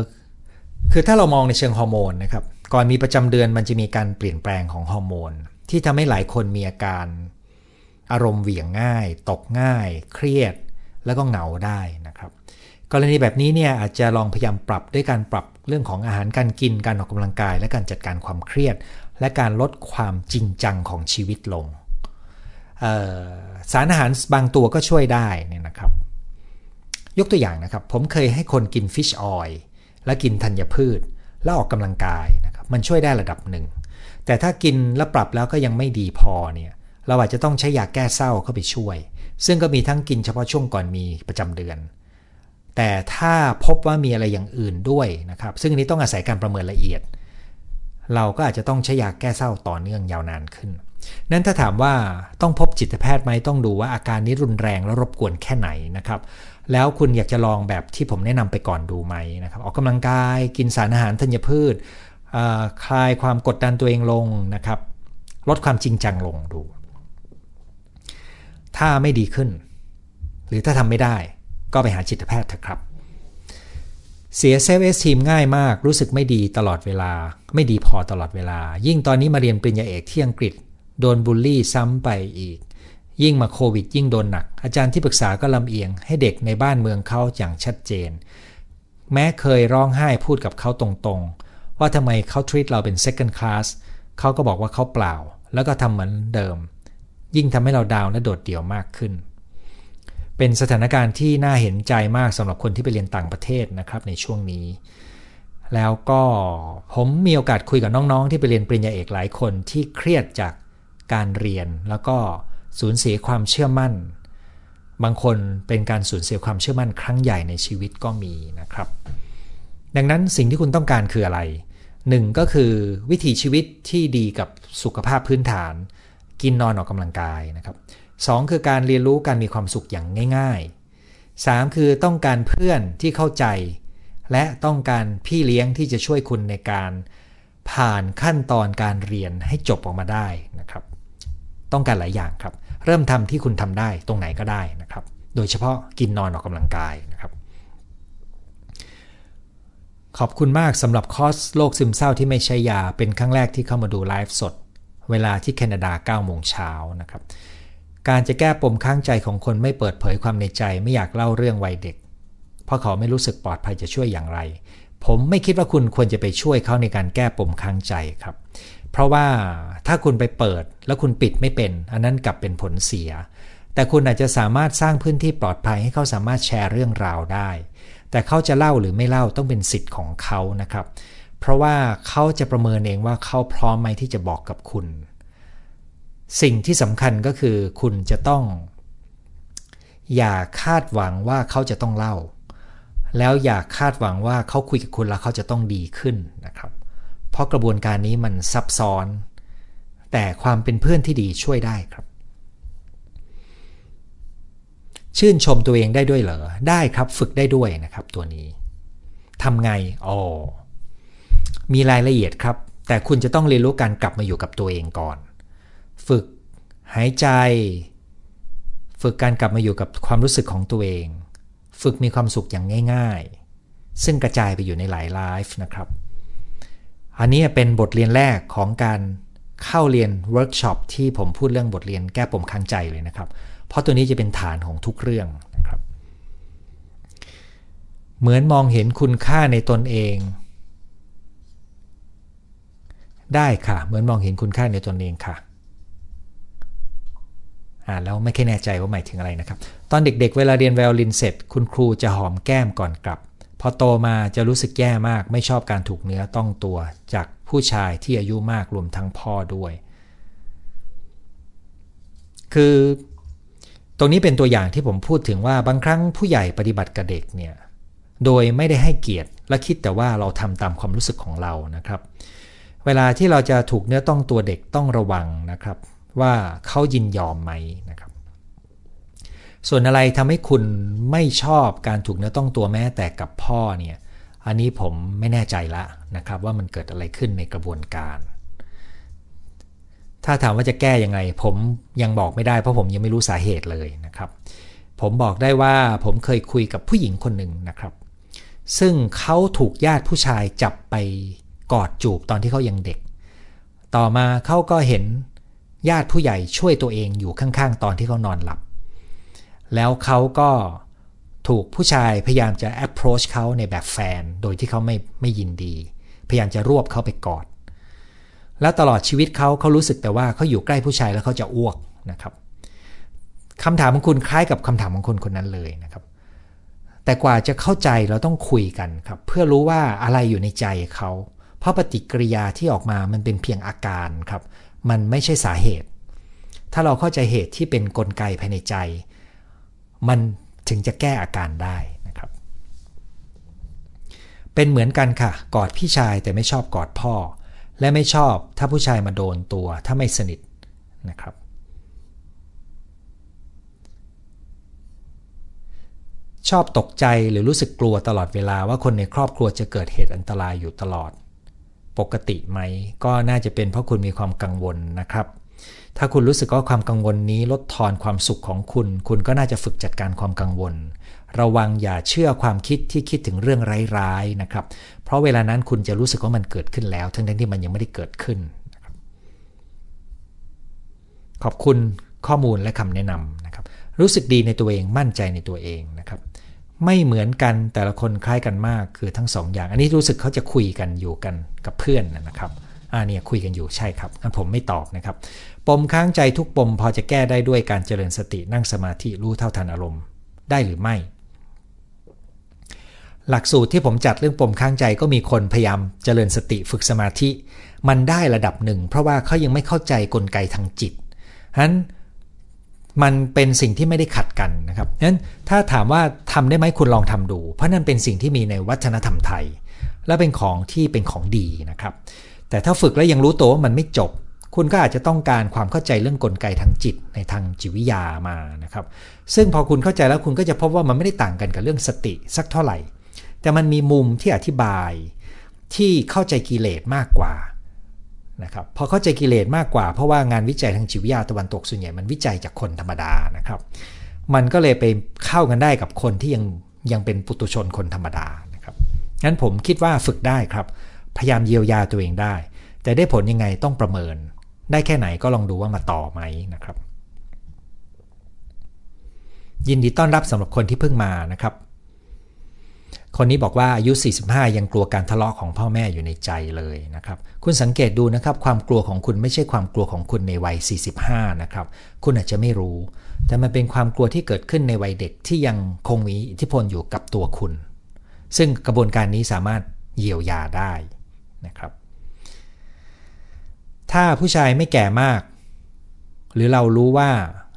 คือถ้าเรามองในเชิงฮอร์โมนนะครับก่อนมีประจำเดือนมันจะมีการเปลี่ยนแปลงของฮอร์โมน ที่ทำให้หลายคนมีอาการ อารมณ์เหวี่ยงง่าย ตกง่าย เครียด แล้วก็เหงาได้นะครับ กรณีแบบนี้เนี่ยอาจจะลองพยายามปรับด้วยการปรับเรื่องของอาหารการกินการออกกำลังกาย และการจัดการความเครียด และการลดความจริงจังของชีวิตลงสารอาหารบางตัวก็ช่วยได้นี่นะครับ ยกตัวอย่างนะครับ ผมเคยให้คนกิน fish oil และกินธัญพืช แล้วออกกำลังกายนะครับมันช่วยได้ระดับหนึ่ง แต่ถ้ากินแล้วปรับแล้วก็ยังไม่ดีพอเนี่ยเราอาจจะต้องใช้ยาแก้เศร้าเข้าไปช่วย ซึ่งก็มีทั้งกินเฉพาะช่วงก่อนมีประจำเดือน แต่ถ้าพบว่ามีอะไรอย่างอื่นด้วยนะครับ ซึ่งอันนี้ต้องอาศัยการประเมินละเอียด เราก็อาจจะต้องใช้ยาแก้เศร้าต่อเนื่องยาวนานขึ้น นั้นถ้าถามว่าต้องพบจิตแพทย์ไหมต้องดูว่าอาการนี้รุนแรงและรบกวนแค่ไหนนะครับ แล้วคุณอยากจะลองแบบที่ผมแนะนำไปก่อนดูไหมนะครับ ออกกำลังกายกินสารอาหารธัญพืชคลายความกดดันตัวเองลงนะครับ ลดความจริงจังลงดู ถ้าไม่ดีขึ้น หรือถ้าทำไม่ได้ก็ไปหาจิตแพทย์เถอะครับ เสีย self-esteem ง่ายมาก รู้สึกไม่ดีตลอดเวลา ไม่ดีพอตลอดเวลา ยิ่งตอนนี้มาเรียนปริญญาเอกที่อังกฤษ โดนบูลลี่ซ้ำไปอีก ยิ่งมาโควิดยิ่งโดนหนัก อาจารย์ที่ปรึกษาก็ลำเอียงให้เด็กในบ้านเมืองเขาอย่างชัดเจน แม้เคยร้องไห้พูดกับเขาตรงๆ ว่าทำไมเขา treat เราเป็น second class เขาก็บอกว่าเขาเปล่า แล้วก็ทำเหมือนเดิม ยิ่งทำให้เราดาวและโดดเดี่ยวมากขึ้น เป็นสถานการณ์ที่น่าเห็นใจมากสำหรับคนที่ไปเรียนต่างประเทศนะครับในช่วงนี้ แล้วก็ผมมีโอกาสคุยกับน้องๆ ที่ไปเรียนปริญญาเอกหลายคนที่เครียดจากการเรียนแล้วก็ สูญเสียความเชื่อมั่น บางคนเป็นการสูญเสียความเชื่อมั่นครั้งใหญ่ในชีวิตก็มีนะครับ ดังนั้นสิ่งที่คุณต้องการคืออะไรหนึ่งก็คือวิถีชีวิตที่ดีกับสุขภาพพื้นฐาน กินนอนออกกำลังกายนะครับสองคือการเรียนรู้การมีความสุขอย่างง่ายๆ 3 คือต้องการเพื่อนที่เข้าใจ และต้องการพี่เลี้ยงที่จะช่วยคุณในการผ่านขั้นตอนการเรียนให้จบออกมาได้นะครับ ต้องการหลายอย่างครับ เริ่มทำที่คุณทำได้ตรงไหนก็ได้นะครับ โดยเฉพาะกินนอนออกกำลังกายนะครับ ขอบคุณมากสำหรับคอร์สโรคซึมเศร้าที่ไม่ใช่ยา เป็นครั้งแรกที่เข้ามาดูไลฟ์สด เวลาที่แคนาดา9โมงเช้านะครับ การจะแก้ปมข้างใจของคนไม่เปิดเผยความในใจไม่อยากเล่าเรื่องวัยเด็ก เพราะเขาไม่รู้สึกปลอดภัยจะช่วยอย่างไรผมไม่คิดว่าคุณควรจะไปช่วยเขาในการแก้ปมข้างใจครับ เพราะว่าถ้าคุณไปเปิดแล้วคุณปิดไม่เป็น อันนั้นกลับเป็นผลเสีย แต่คุณอาจจะสามารถสร้างพื้นที่ปลอดภัยให้เขาสามารถแชร์เรื่องราวได้ แต่เขาจะเล่าหรือไม่เล่าต้องเป็นสิทธิ์ของเขานะครับ เพราะว่าเขาจะประเมินเองว่าเขาพร้อมไหมที่จะบอกกับคุณ สิ่งที่สำคัญก็คือคุณจะต้อง อย่าคาดหวังว่าเขาจะต้องเล่า แล้วอย่าคาดหวังว่าเขาคุยกับคุณแล้วเขาจะต้องดีขึ้นนะครับ เพราะกระบวนการนี้มันซับซ้อน แต่ความเป็นเพื่อนที่ดีช่วยได้ครับ ชื่นชมตัวเองได้ด้วยเหรอ ได้ครับฝึกได้ด้วยนะครับตัวนี้ทำไงอ๋อมีรายละเอียดครับ แต่คุณจะต้องเรียนรู้การกลับมาอยู่กับตัวเองก่อน ฝึกหายใจ ฝึกการกลับมาอยู่กับความรู้สึกของตัวเอง ฝึกมีความสุขอย่างง่าย ๆ ซึ่งกระจายไปอยู่ในหลายไลฟ์นะครับ อันนี้เป็นบทเรียนแรกของการเข้าเรียนเวิร์กช็อปที่ผมพูดเรื่องบทเรียนแก้ปมค้างใจเลยนะครับ เพราะตัวนี้จะเป็นฐานของทุกเรื่องนะครับ เหมือนมองเห็นคุณค่าในตนเอง ได้ค่ะ เหมือนมองเห็นคุณค่าในตนเองค่ะอ่านแล้วไม่ค่แน่ใจว่าหมายถึงอะไรนะครับ ตอนเด็กๆ เวลาเรียนไวโอลินเสร็จ คุณครูจะหอมแก้มก่อนกลับ พอโตมาจะรู้สึกแย่มากไม่ชอบการถูกเนื้อต้องตัวจากผู้ชายที่อายุมากรวมทั้งพ่อด้วย คือตรงนี้เป็นตัวอย่างที่ผมพูดถึงว่าบางครั้งผู้ใหญ่ปฏิบัติกับเด็กเนี่ยโดยไม่ได้ให้เกียรติและคิดแต่ว่าเราทำตามความรู้สึกของเรานะครับ เวลาที่เราจะถูกเนื้อต้องตัวเด็กต้องระวังนะครับ ว่าเขายินยอมไหมนะครับ ส่วนอะไรทำให้คุณไม่ชอบการถูกเนื้อต้องตัวแม้แต่กับพ่อเนี่ย อันนี้ผมไม่แน่ใจละนะครับว่ามันเกิดอะไรขึ้นในกระบวนการ ถ้าถามว่าจะแก้ยังไง ผมยังบอกไม่ได้เพราะผมยังไม่รู้สาเหตุเลยนะครับ ผมบอกได้ว่าผมเคยคุยกับผู้หญิงคนหนึ่งนะครับ ซึ่งเขาถูกญาติผู้ชายจับไปกอดจูบตอนที่เขายังเด็ก ต่อมาเขาก็เห็นญาติผู้ใหญ่ช่วยตัวเองอยู่ข้างๆ ตอนที่เขานอนหลับ แล้วเขาก็ถูกผู้ชายพยายามจะ approach เขาในแบบแฟน โดยที่เขาไม่ไม่ยินดี พยายามจะรวบเขาไปกอด แล้วตลอดชีวิตเขาเขารู้สึกแต่ว่าเขาอยู่ใกล้ผู้ชายแล้วเขาจะอ้วกนะครับคำถามของคุณคล้ายกับคำถามของคนคนนั้นเลยนะครับ แต่กว่าจะเข้าใจเราต้องคุยกันครับเพื่อรู้ว่าอะไรอยู่ในใจเขา เพราะปฏิกิริยาที่ออกมามันเป็นเพียงอาการครับ มันไม่ใช่สาเหตุ ถ้าเราเข้าใจเหตุที่เป็นนกลไกภายในใจ มันถึงจะแก้อาการได้นะครับ เป็นเหมือนกันค่ะ กอดพี่ชายแต่ไม่ชอบกอดพ่อ และไม่ชอบถ้าผู้ชายมาโดนตัวถ้าไม่สนิทนะครับ ชอบตกใจหรือรู้สึกกลัวตลอดเวลาว่าคนในครอบครัวจะเกิดเหตุอันตรายอยู่ตลอด ปกติไหม ก็น่าจะเป็นเพราะคุณมีความกังวลนะครับ ถ้าคุณรู้สึกว่าความกังวลนี้ลดทอนความสุขของคุณ คุณก็น่าจะฝึกจัดการความกังวล ระวังอย่าเชื่อความคิดที่คิดถึงเรื่องร้ายๆนะครับ เพราะเวลานั้นคุณจะรู้สึกว่ามันเกิดขึ้นแล้ว ทั้งที่มันยังไม่ได้เกิดขึ้น ขอบคุณข้อมูลและคำแนะนำนะครับ รู้สึกดีในตัวเองมั่นใจในตัวเองนะครับ ไม่เหมือนกันแต่ละคนคล้ายกันมากคือทั้งสองอย่าง อันนี้รู้สึกเขาจะคุยกันอยู่กันกับเพื่อนนะครับ อ่าเนี่ยคุยกันอยู่ใช่ครับงั้นผมไม่ตอบนะครับ ปมค้างใจทุกปมพอจะแก้ได้ด้วยการเจริญสตินั่งสมาธิรู้เท่าทันอารมณ์ ได้หรือไม่ หลักสูตรที่ผมจัดเรื่องปมค้างใจก็มีคนพยายามเจริญสติฝึกสมาธิ มันได้ระดับหนึ่ง เพราะว่าเขายังไม่เข้าใจกลไกทางจิตฉะนั้นมันเป็นสิ่งที่ไม่ได้ขัดกันนะครับนั้นถ้าถามว่าทำได้ไหมคุณลองทำดู เพราะนั่นเป็นสิ่งที่มีในวัฒนธรรมไทย และเป็นของที่เป็นของดีนะครับ แต่ถ้าฝึกแล้วยังรู้ตัวว่ามันไม่จบ คุณก็อาจจะต้องการความเข้าใจเรื่องกลไกทางจิตในทางจิตวิทยามานะครับ ซึ่งพอคุณเข้าใจแล้วคุณก็จะพบว่ามันไม่ได้ต่างกันกับเรื่องสติสักเท่าไหร่ แต่มันมีมุมที่อธิบายที่เข้าใจกิเลสมากกว่านะครับพอเข้าใจกิเลสมากกว่าเพราะว่างานวิจัยทางจิตวิทยาตะวันตกส่วนใหญ่มันวิจัยจากคนธรรมดานะครับ มันก็เลยไปเข้ากันได้กับคนที่ยังยังเป็นปุตุชนคนธรรมดานะครับงั้นผมคิดว่าฝึกได้ครับ พยายามเยียวยาตัวเองได้ แต่ได้ผลยังไงต้องประเมิน ได้แค่ไหนก็ลองดูว่ามาต่อไหมนะครับ ยินดีต้อนรับสำหรับคนที่เพิ่งมานะครับ คนนี้บอกว่าอายุ 45 ยังกลัวการทะเลาะของพ่อแม่อยู่ในใจเลยนะครับ คุณสังเกตดูนะครับ ความกลัวของคุณไม่ใช่ความกลัวของคุณในวัย 45 นะครับ คุณอาจจะไม่รู้ แต่มันเป็นความกลัวที่เกิดขึ้นในวัยเด็กที่ยังคงมีอิทธิพลอยู่กับตัวคุณซึ่งกระบวนการนี้สามารถเยียวยาได้ นะครับ ถ้าผู้ชายไม่แก่มาก หรือเรารู้ว่า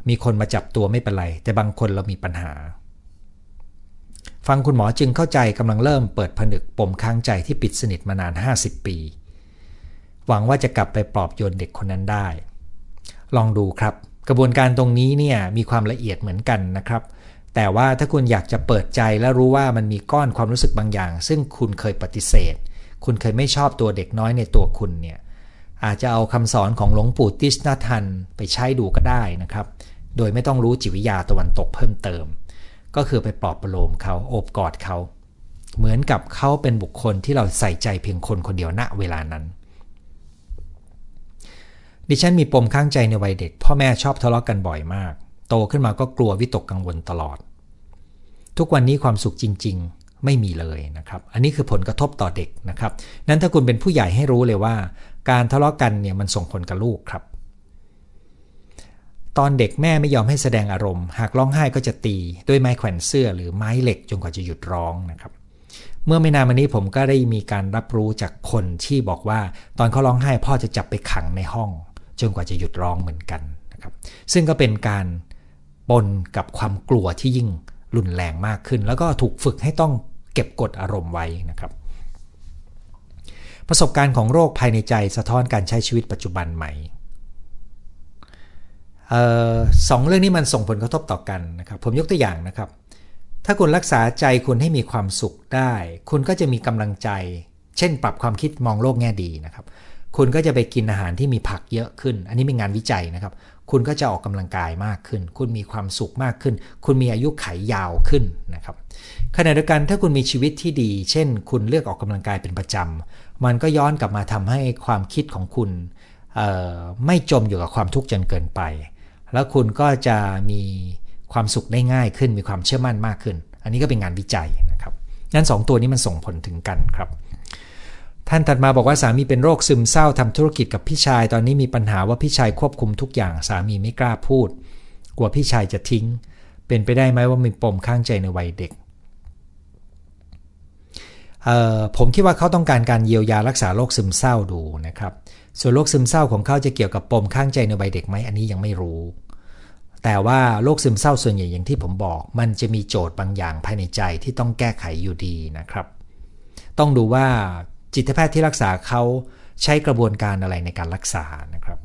มีคนมาจับตัวไม่เป็นไร แต่บางคนเรามีปัญหา ฟังคุณหมอจึงเข้าใจกำลังเริ่มเปิดผนึกปมค้างใจที่ปิดสนิทมานาน 50 ปี หวังว่าจะกลับไปปลอบโยนเด็กคนนั้นได้ ลองดูครับ กระบวนการตรงนี้เนี่ยมีความละเอียดเหมือนกันนะครับแต่ว่าถ้าคุณอยากจะเปิดใจและรู้ว่ามันมีก้อนความรู้สึกบางอย่าง ซึ่งคุณเคยปฏิเสธ คุณเคยไม่ชอบตัวเด็กน้อยในตัวคุณเนี่ยอาจจะเอาคำสอนของหลวงปู่ติสนาทันไปใช้ดูก็ได้นะครับ โดยไม่ต้องรู้จิตวิทยาตะวันตกเพิ่มเติม ก็คือไปปลอบประโลมเขาโอบกอดเขาเหมือนกับเขาเป็นบุคคลที่เราใส่ใจเพียงคนคนเดียวณเวลานั้น ดิฉันมีปมข้างใจในวัยเด็ก พ่อแม่ชอบทะเลาะกกันบ่อยมาก โตขึ้นมาก็กลัววิตกกังวลตลอด ทุกวันนี้ความสุขจริง ไม่มีเลยนะครับ อันนี้คือผลกระทบต่อเด็กนะครับนั้นถ้าคุณเป็นผู้ใหญ่ให้รู้เลยว่า การทะเลาะกันเนี่ยมันส่งผลกับลูกครับ ตอนเด็กแม่ไม่ยอมให้แสดงอารมณ์ หากร้องไห้ก็จะตีด้วยไม้แขวนเสื้อหรือไม้เหล็กจนกว่าจะหยุดร้องนะครับเมื่อไม่นานมานี้ผมก็ได้มีการรับรู้จากคนที่บอกว่า ตอนเขาร้องไห้พ่อจะจับไปขังในห้อง จนกว่าจะหยุดร้องเหมือนกันนะครับ ซึ่งก็เป็นการปนกับความกลัวที่ยิ่ง รุนแรงมากขึ้น แล้วก็ถูกฝึกให้ต้องเก็บกดอารมณ์ไว้นะครับประสบการณ์ของโรคภายในใจสะท้อนการใช้ชีวิตปัจจุบันไหมออสองเรื่องนี้มันส่งผลกระทบต่อกันนะครับ ผมยกตัวอย่างนะครับ ถ้าคุณรักษาใจคุณให้มีความสุขได้ คุณก็จะมีกำลังใจ เช่น ปรับความคิดมองโลกแง่ดีนะครับ คุณก็จะไปกินอาหารที่มีผักเยอะขึ้น อันนี้เป็นงานวิจัยนะครับ คุณก็จะออกกำลังกายมากขึ้น คุณมีความสุขมากขึ้น คุณมีอายุขัยยาวขึ้นนะครับขณะเดียวกันถ้าคุณมีชีวิตที่ดี เช่น คุณเลือกออกกำลังกายเป็นประจำมันก็ย้อนกลับมาทำให้ความคิดของคุณไม่จมอยู่กับความทุกข์จนเกินไป แล้วคุณก็จะมีความสุขได้ง่ายขึ้น มีความเชื่อมั่นมากขึ้น อันนี้ก็เป็นงานวิจัยนะครับนั้นสตัวนี้มันส่งผลถึงกันครับ ท่านถัดมาบอกว่าสามีเป็นโรคซึมเศร้าทำธุรกิจกับพี่ชาย ตอนนี้มีปัญหาว่าพี่ชายควบคุมทุกอย่างสามีไม่กล้าพูด กลัวพี่ชายจะทิ้ง เป็นไปได้ไหมว่ามีปมข้างใจในวัยเด็กผมคิดว่าเขาต้องการการเยียวยารักษาโรคซึมเศร้าดูนะครับ ส่วนโรคซึมเศร้าของเขาจะเกี่ยวกับปมข้างใจในวัยเด็กไหมอันนี้ยังไม่รู้ แต่ว่าโรคซึมเศร้าส่วนใหญ่อย่างที่ผมบอก มันจะมีโจทย์บางอย่างภายในใจที่ต้องแก้ไขอยู่ดีนะครับ ต้องดูว่า จิตแพทย์ที่รักษาเขาใช้กระบวนการอะไรในการรักษานะครับ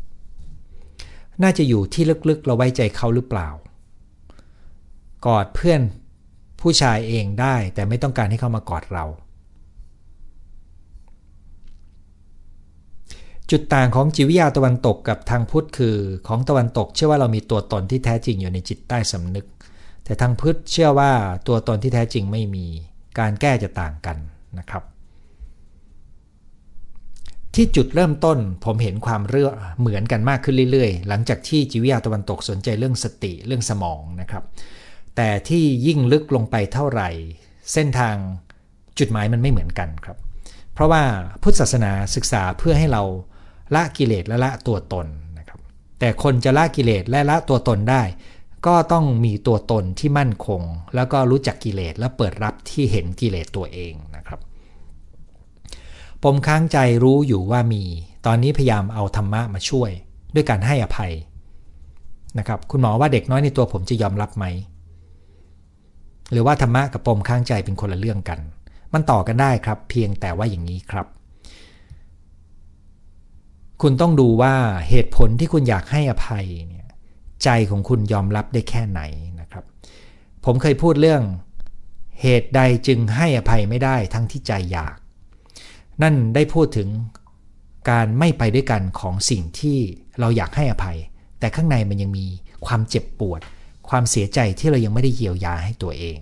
น่าจะอยู่ที่ลึกๆ เราไว้ใจเขาหรือเปล่า กอดเพื่อนผู้ชายเองได้แต่ไม่ต้องการให้เขามากอดเรา จุดต่างของจิตวิทยาตะวันตกกับทางพุทธคือ ของตะวันตกเชื่อว่าเรามีตัวตนที่แท้จริงอยู่ในจิตใต้สำนึก แต่ทางพุทธเชื่อว่าตัวตนที่แท้จริงไม่มีการแก้จะต่างกันนะครับ ที่จุดเริ่มต้นผมเห็นความเรื่องเหมือนกันมากขึ้นเรื่อยๆ หลังจากที่จิตวิทยาตะวันตกสนใจเรื่องสติเรื่องสมองนะครับ แต่ที่ยิ่งลึกลงไปเท่าไหร่ เส้นทางจุดหมายมันไม่เหมือนกันครับ เพราะว่าพุทธศาสนาศึกษาเพื่อให้เราละกิเลสและละตัวตนนะครับ แต่คนจะละกิเลสและละตัวตนได้ ก็ต้องมีตัวตนที่มั่นคง แล้วก็รู้จักกิเลสและเปิดรับที่เห็นกิเลสตัวเองนะครับ ปมค้างใจรู้อยู่ว่ามี ตอนนี้พยายามเอาธรรมะมาช่วย ด้วยการให้อภัยนะครับคุณหมอว่าเด็กน้อยในตัวผมจะยอมรับไหม หรือว่าธรรมะกับปมค้างใจเป็นคนละเรื่องกัน มันต่อกันได้ครับ เพียงแต่ว่าอย่างนี้ครับ คุณต้องดูว่าเหตุผลที่คุณอยากให้อภัยเนี่ยใจของคุณยอมรับได้แค่ไหนนะครับ ผมเคยพูดเรื่อง เหตุใดจึงให้อภัยไม่ได้ทั้งที่ใจอยาก นั่นได้พูดถึงการไม่ไปด้วยกันของสิ่งที่เราอยากให้อภัย แต่ข้างในมันยังมีความเจ็บปวด ความเสียใจที่เรายังไม่ได้เยียวยาให้ตัวเอง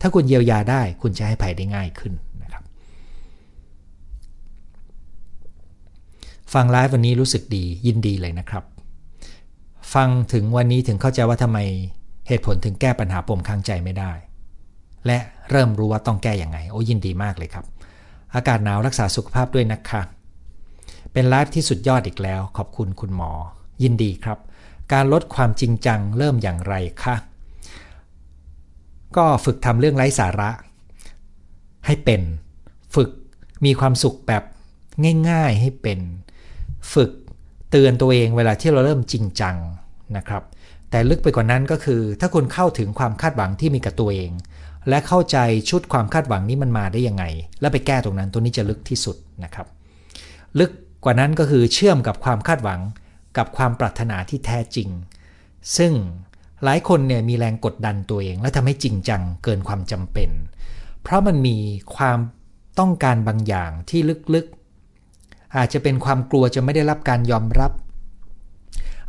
ถ้าคุณเยียวยาได้คุณจะให้อภัยได้ง่ายขึ้นนะครับ ฟังไลฟ์วันนี้รู้สึกดียินดีเลยนะครับ ฟังถึงวันนี้ถึงเข้าใจว่าทำไมเหตุผลถึงแก้ปัญหาปมข้างใจไม่ได้ และเริ่มรู้ว่าต้องแก้อย่างไง โอ้ยินดีมากเลยครับ อากาศหนาวรักษาสุขภาพด้วยนะคะ เป็นไลฟ์ที่สุดยอดอีกแล้ว ขอบคุณคุณหมอ ยินดีครับ การลดความจริงจังเริ่มอย่างไรคะก็ฝึกทำเรื่องไร้สาระ ให้เป็น ฝึกมีความสุขแบบง่าย ๆให้เป็น ฝึกเตือนตัวเองเวลาที่เราเริ่มจริงจังนะครับ แต่ลึกไปกว่านั้นก็คือ ถ้าคุณเข้าถึงความคาดหวังที่มีกับตัวเอง และเข้าใจชุดความคาดหวังนี้มันมาได้ยังไง แล้วไปแก้ตรงนั้นตัวนี้จะลึกที่สุดนะครับ ลึกกว่านั้นก็คือเชื่อมกับความคาดหวังกับความปรารถนาที่แท้จริง ซึ่งหลายคนเนี่ยมีแรงกดดันตัวเอง และทำให้จริงจังเกินความจำเป็น เพราะมันมีความต้องการบางอย่างที่ลึกๆ อาจจะเป็นความกลัวจะไม่ได้รับการยอมรับ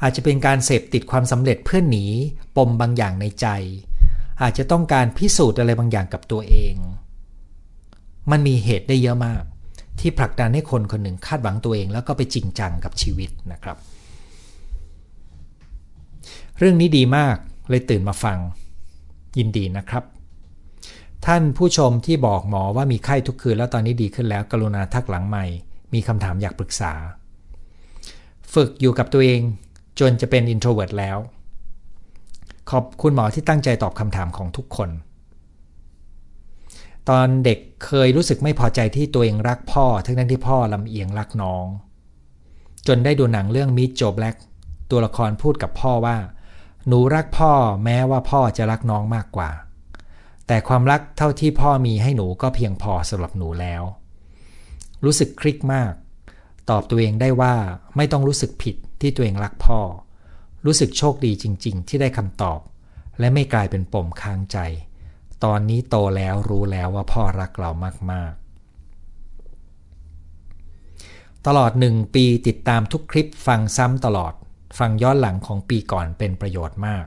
อาจจะเป็นการเสพติดความสำเร็จเพื่อหนีปมบางอย่างในใจ อาจจะต้องการพิสูจน์อะไรบางอย่างกับตัวเอง มันมีเหตุได้เยอะมาก ที่ผลักดันให้คนคนหนึ่งคาดหวังตัวเอง แล้วก็ไปจริงจังกับชีวิตนะครับ เรื่องนี้ดีมากเลยตื่นมาฟัง ยินดีนะครับ ท่านผู้ชมที่บอกหมอว่ามีไข้ทุกคืนแล้วตอนนี้ดีขึ้นแล้ว กรุณาทักหลังใหม่ มีคำถามอยากปรึกษา ฝึกอยู่กับตัวเองจนจะเป็น introvert แล้ว ขอบคุณหมอที่ตั้งใจตอบคำถามของทุกคน ตอนเด็กเคยรู้สึกไม่พอใจที่ตัวเองรักพ่อ ทั้งนั้นที่พ่อลำเอียงรักน้อง จนได้ดูหนังเรื่องมิ t โจแบล็กตัวละครพูดกับพ่อว่า หนูรักพ่อแม้ว่าพ่อจะรักน้องมากกว่า แต่ความรักเท่าที่พ่อมีให้หนูก็เพียงพอสำหรับหนูแล้ว รู้สึกคลิกมาก ตอบตัวเองได้ว่าไม่ต้องรู้สึกผิดที่ตัวเองรักพ่อ รู้สึกโชคดีจริง ๆ ที่ได้คำตอบ และไม่กลายเป็นปมค้างใจ ตอนนี้โตแล้วรู้แล้วว่าพ่อรักเรามาก ๆ ตลอดหนึ่งปีติดตามทุกคลิปฟังซ้ำตลอด ฟังย้อนหลังของปีก่อนเป็นประโยชน์มาก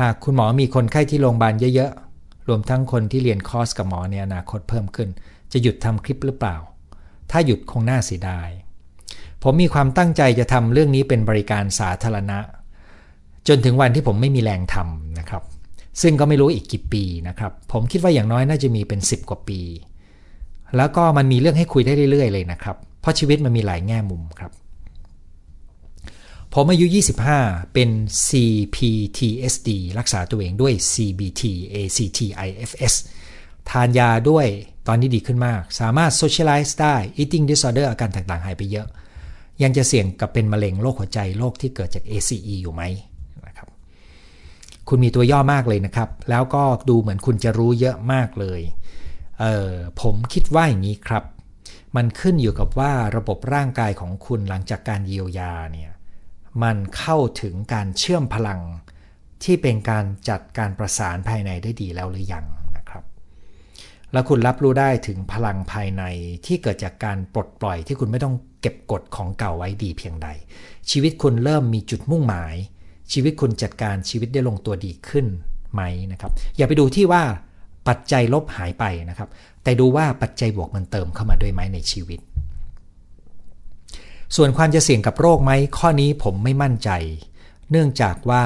หากคุณหมอมีคนไข้ที่โรงพยาบาลเยอะๆ รวมทั้งคนที่เรียนคอร์สกับหมอในอนาคตเพิ่มขึ้น จะหยุดทำคลิปหรือเปล่า ถ้าหยุดคงน่าเสียดาย ผมมีความตั้งใจจะทำเรื่องนี้เป็นบริการสาธารณะ จนถึงวันที่ผมไม่มีแรงทำนะครับ ซึ่งก็ไม่รู้อีกกี่ปีนะครับ ผมคิดว่าอย่างน้อยน่าจะมีเป็น 10 กว่าปี แล้วก็มันมีเรื่องให้คุยได้เรื่อย ๆ เลยนะครับ เพราะชีวิตมันมีหลายแง่มุมครับ ผมอายุ 25 เป็น CPTSD รักษาตัวเองด้วย CBT ACT IFS ทานยาด้วยตอนนี้ดีขึ้นมาก สามารถ socialize ได้ eating disorder อาการต่างๆ หายไปเยอะ ยังจะเสี่ยงกับเป็นมะเร็งโรคหัวใจโรคที่เกิดจาก ACE อยู่ไหมนะครับคุณมีตัวย่อมากเลยนะครับ แล้วก็ดูเหมือนคุณจะรู้เยอะมากเลยเออผมคิดว่าอย่างนี้ครับ มันขึ้นอยู่กับว่าระบบร่างกายของคุณหลังจากการเยียวยาเนี่ยมันเข้าถึงการเชื่อมพลังที่เป็นการจัดการประสานภายในได้ดีแล้วหรือยัง แล้วคุณรับรู้ได้ถึงพลังภายในที่เกิดจากการปลดปล่อยที่คุณไม่ต้องเก็บกดของเก่าไว้ดีเพียงใด ชีวิตคุณเริ่มมีจุดมุ่งหมาย ชีวิตคุณจัดการชีวิตได้ลงตัวดีขึ้นไหมนะครับ อย่าไปดูที่ว่าปัจจัยลบหายไปนะครับ แต่ดูว่าปัจจัยบวกมันเติมเข้ามาด้วยไหมในชีวิต ส่วนความจะเสี่ยงกับโรคไหมข้อนี้ผมไม่มั่นใจ เนื่องจากว่า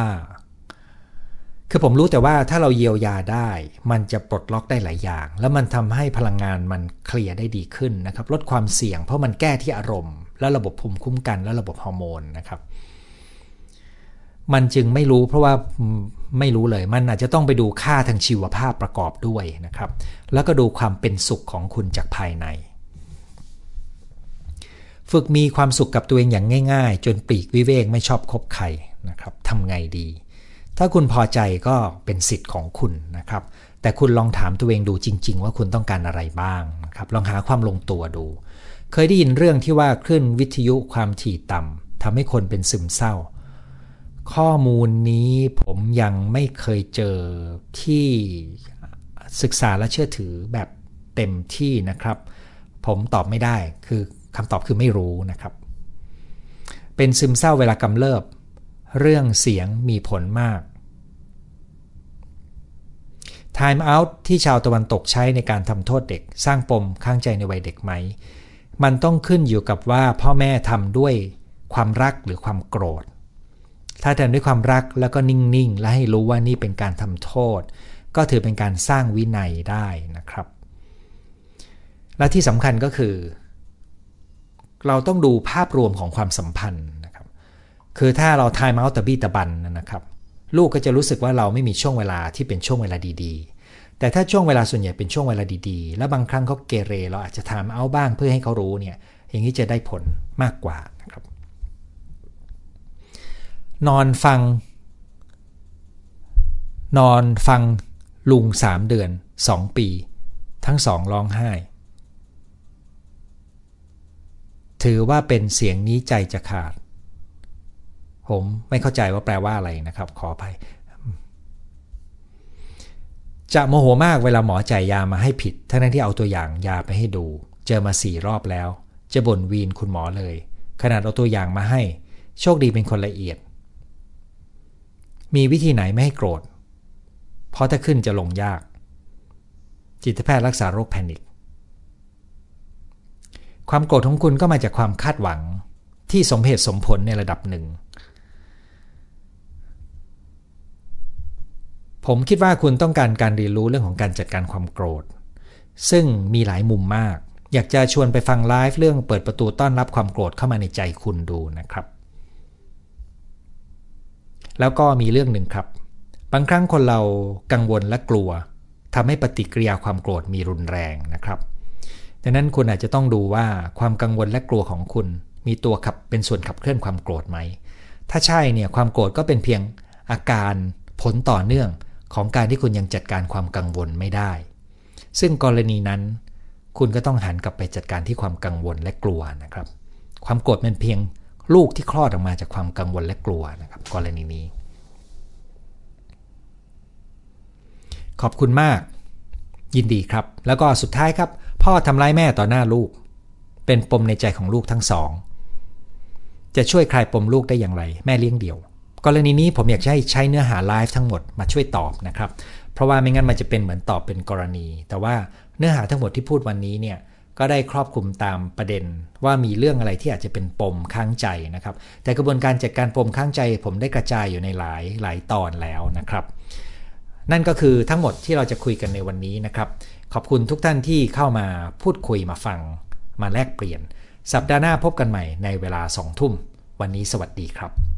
คือผมรู้แต่ว่าถ้าเราเยียวยาได้ มันจะปลดล็อกได้หลายอย่าง แล้วมันทำให้พลังงานมันเคลียร์ได้ดีขึ้นนะครับ ลดความเสี่ยงเพราะมันแก้ที่อารมณ์ และระบบภูมิคุ้มกัน และระบบฮอร์โมนนะครับ มันจึงไม่รู้เพราะว่าไม่รู้เลย มันอาจจะต้องไปดูค่าทางชีวภาพประกอบด้วยนะครับ แล้วก็ดูความเป็นสุขของคุณจากภายใน ฝึกมีความสุขกับตัวเองอย่างง่าย ๆ จนปีกวิเวกไม่ชอบคบใครนะครับทำไงดี ถ้าคุณพอใจก็เป็นสิทธิ์ของคุณนะครับ แต่คุณลองถามตัวเองดูจริง ๆ ว่าคุณต้องการอะไรบ้างนะครับ ลองหาความลงตัวดู เคยได้ยินเรื่องที่ว่าคลื่นวิทยุความถี่ต่ำทำให้คนเป็นซึมเศร้า ข้อมูลนี้ผมยังไม่เคยเจอที่ศึกษาและเชื่อถือแบบเต็มที่นะครับ ผมตอบไม่ได้คือคำตอบคือไม่รู้นะครับ เป็นซึมเศร้าเวลากำเริบ เรื่องเสียงมีผลมาก Time out ที่ชาวตะวันตกใช้ในการทำโทษเด็ก สร้างปมข้างใจในวัยเด็กไหม มันต้องขึ้นอยู่กับว่าพ่อแม่ทำด้วยความรักหรือความโกรธ ถ้าทำด้วยความรักแล้วก็นิ่งๆ และให้รู้ว่านี่เป็นการทำโทษ ก็ถือเป็นการสร้างวินัยได้นะครับ และที่สำคัญก็คือ เราต้องดูภาพรวมของความสัมพันธ์ คือถ้าเราทายเมาส์ตะบี้ตะบันนะครับลูกก็จะรู้สึกว่าเราไม่มีช่วงเวลาที่เป็นช่วงเวลาดีๆ แต่ถ้าช่วงเวลาส่วนใหญ่เป็นช่วงเวลาดีๆ แล้วบางครั้งเขาเกเร เราอาจจะทามเอาบ้างเพื่อให้เขารู้เนี่ย อย่างนี้จะได้ผลมากกว่านะครับ นอนฟัง นอนฟังลุงสามเดือนสองปี ทั้งสองร้องไห้ ถือว่าเป็นเสียงนี้ใจจะขาด ผมไม่เข้าใจว่าแปลว่าอะไรนะครับ ขออภัย จะโมโหมากเวลาหมอจ่ายยามาให้ผิด ทั้งที่เอาตัวอย่างยาไปให้ดู เจอมาสี่รอบแล้ว จะบ่นวีนคุณหมอเลย ขนาดเอาตัวอย่างมาให้ โชคดีเป็นคนละเอียด มีวิธีไหนไม่ให้โกรธ เพราะถ้าขึ้นจะลงยาก จิตแพทย์รักษาโรคแพนิคความโกรธของคุณก็มาจากความคาดหวังที่สมเหตุสมผลในระดับหนึ่ง ผมคิดว่าคุณต้องการการเรียนรู้เรื่องของการจัดการความโกรธ ซึ่งมีหลายมุมมาก อยากจะชวนไปฟังไลฟ์เรื่องเปิดประตูต้อนรับความโกรธเข้ามาในใจคุณดูนะครับ แล้วก็มีเรื่องหนึ่งครับ บางครั้งคนเรากังวลและกลัวทำให้ปฏิกิริยาความโกรธมีรุนแรงนะครับ ดังนั้นคุณอาจจะต้องดูว่าความกังวลและกลัวของคุณ มีตัวขับเป็นส่วนขับเคลื่อนความโกรธไหม ถ้าใช่เนี่ยความโกรธก็เป็นเพียงอาการผลต่อเนื่อง ของการที่คุณยังจัดการความกังวลไม่ได้ ซึ่งกรณีนั้น คุณก็ต้องหันกลับไปจัดการที่ความกังวลและกลัวนะครับ ความโกรธเป็นเพียงลูกที่คลอดออกมาจากความกังวลและกลัวนะครับ กรณีนี้ ขอบคุณมาก ยินดีครับ แล้วก็สุดท้ายครับ พ่อทำร้ายแม่ต่อหน้าลูก เป็นปมในใจของลูกทั้งสอง จะช่วยคลายปมลูกได้อย่างไร แม่เลี้ยงเดี่ยว กรณีนี้ผมอยากให้ใช้เนื้อหาไลฟ์ทั้งหมดมาช่วยตอบนะครับ เพราะว่าไม่งั้นมันจะเป็นเหมือนตอบเป็นกรณี แต่ว่าเนื้อหาทั้งหมดที่พูดวันนี้เนี่ยก็ได้ครอบคลุมตามประเด็นว่ามีเรื่องอะไรที่อาจจะเป็นปมค้างใจนะครับ แต่กระบวนการจัดการปมค้างใจ ผมได้กระจายอยู่ในหลายหลายตอนแล้วนะครับ นั่นก็คือทั้งหมดที่เราจะคุยกันในวันนี้นะครับ ขอบคุณทุกท่านที่เข้ามาพูดคุยมาฟัง มาแลกเปลี่ยน สัปดาห์หน้าพบกันใหม่ในเวลา2ทุ่ม วันนี้สวัสดีครับ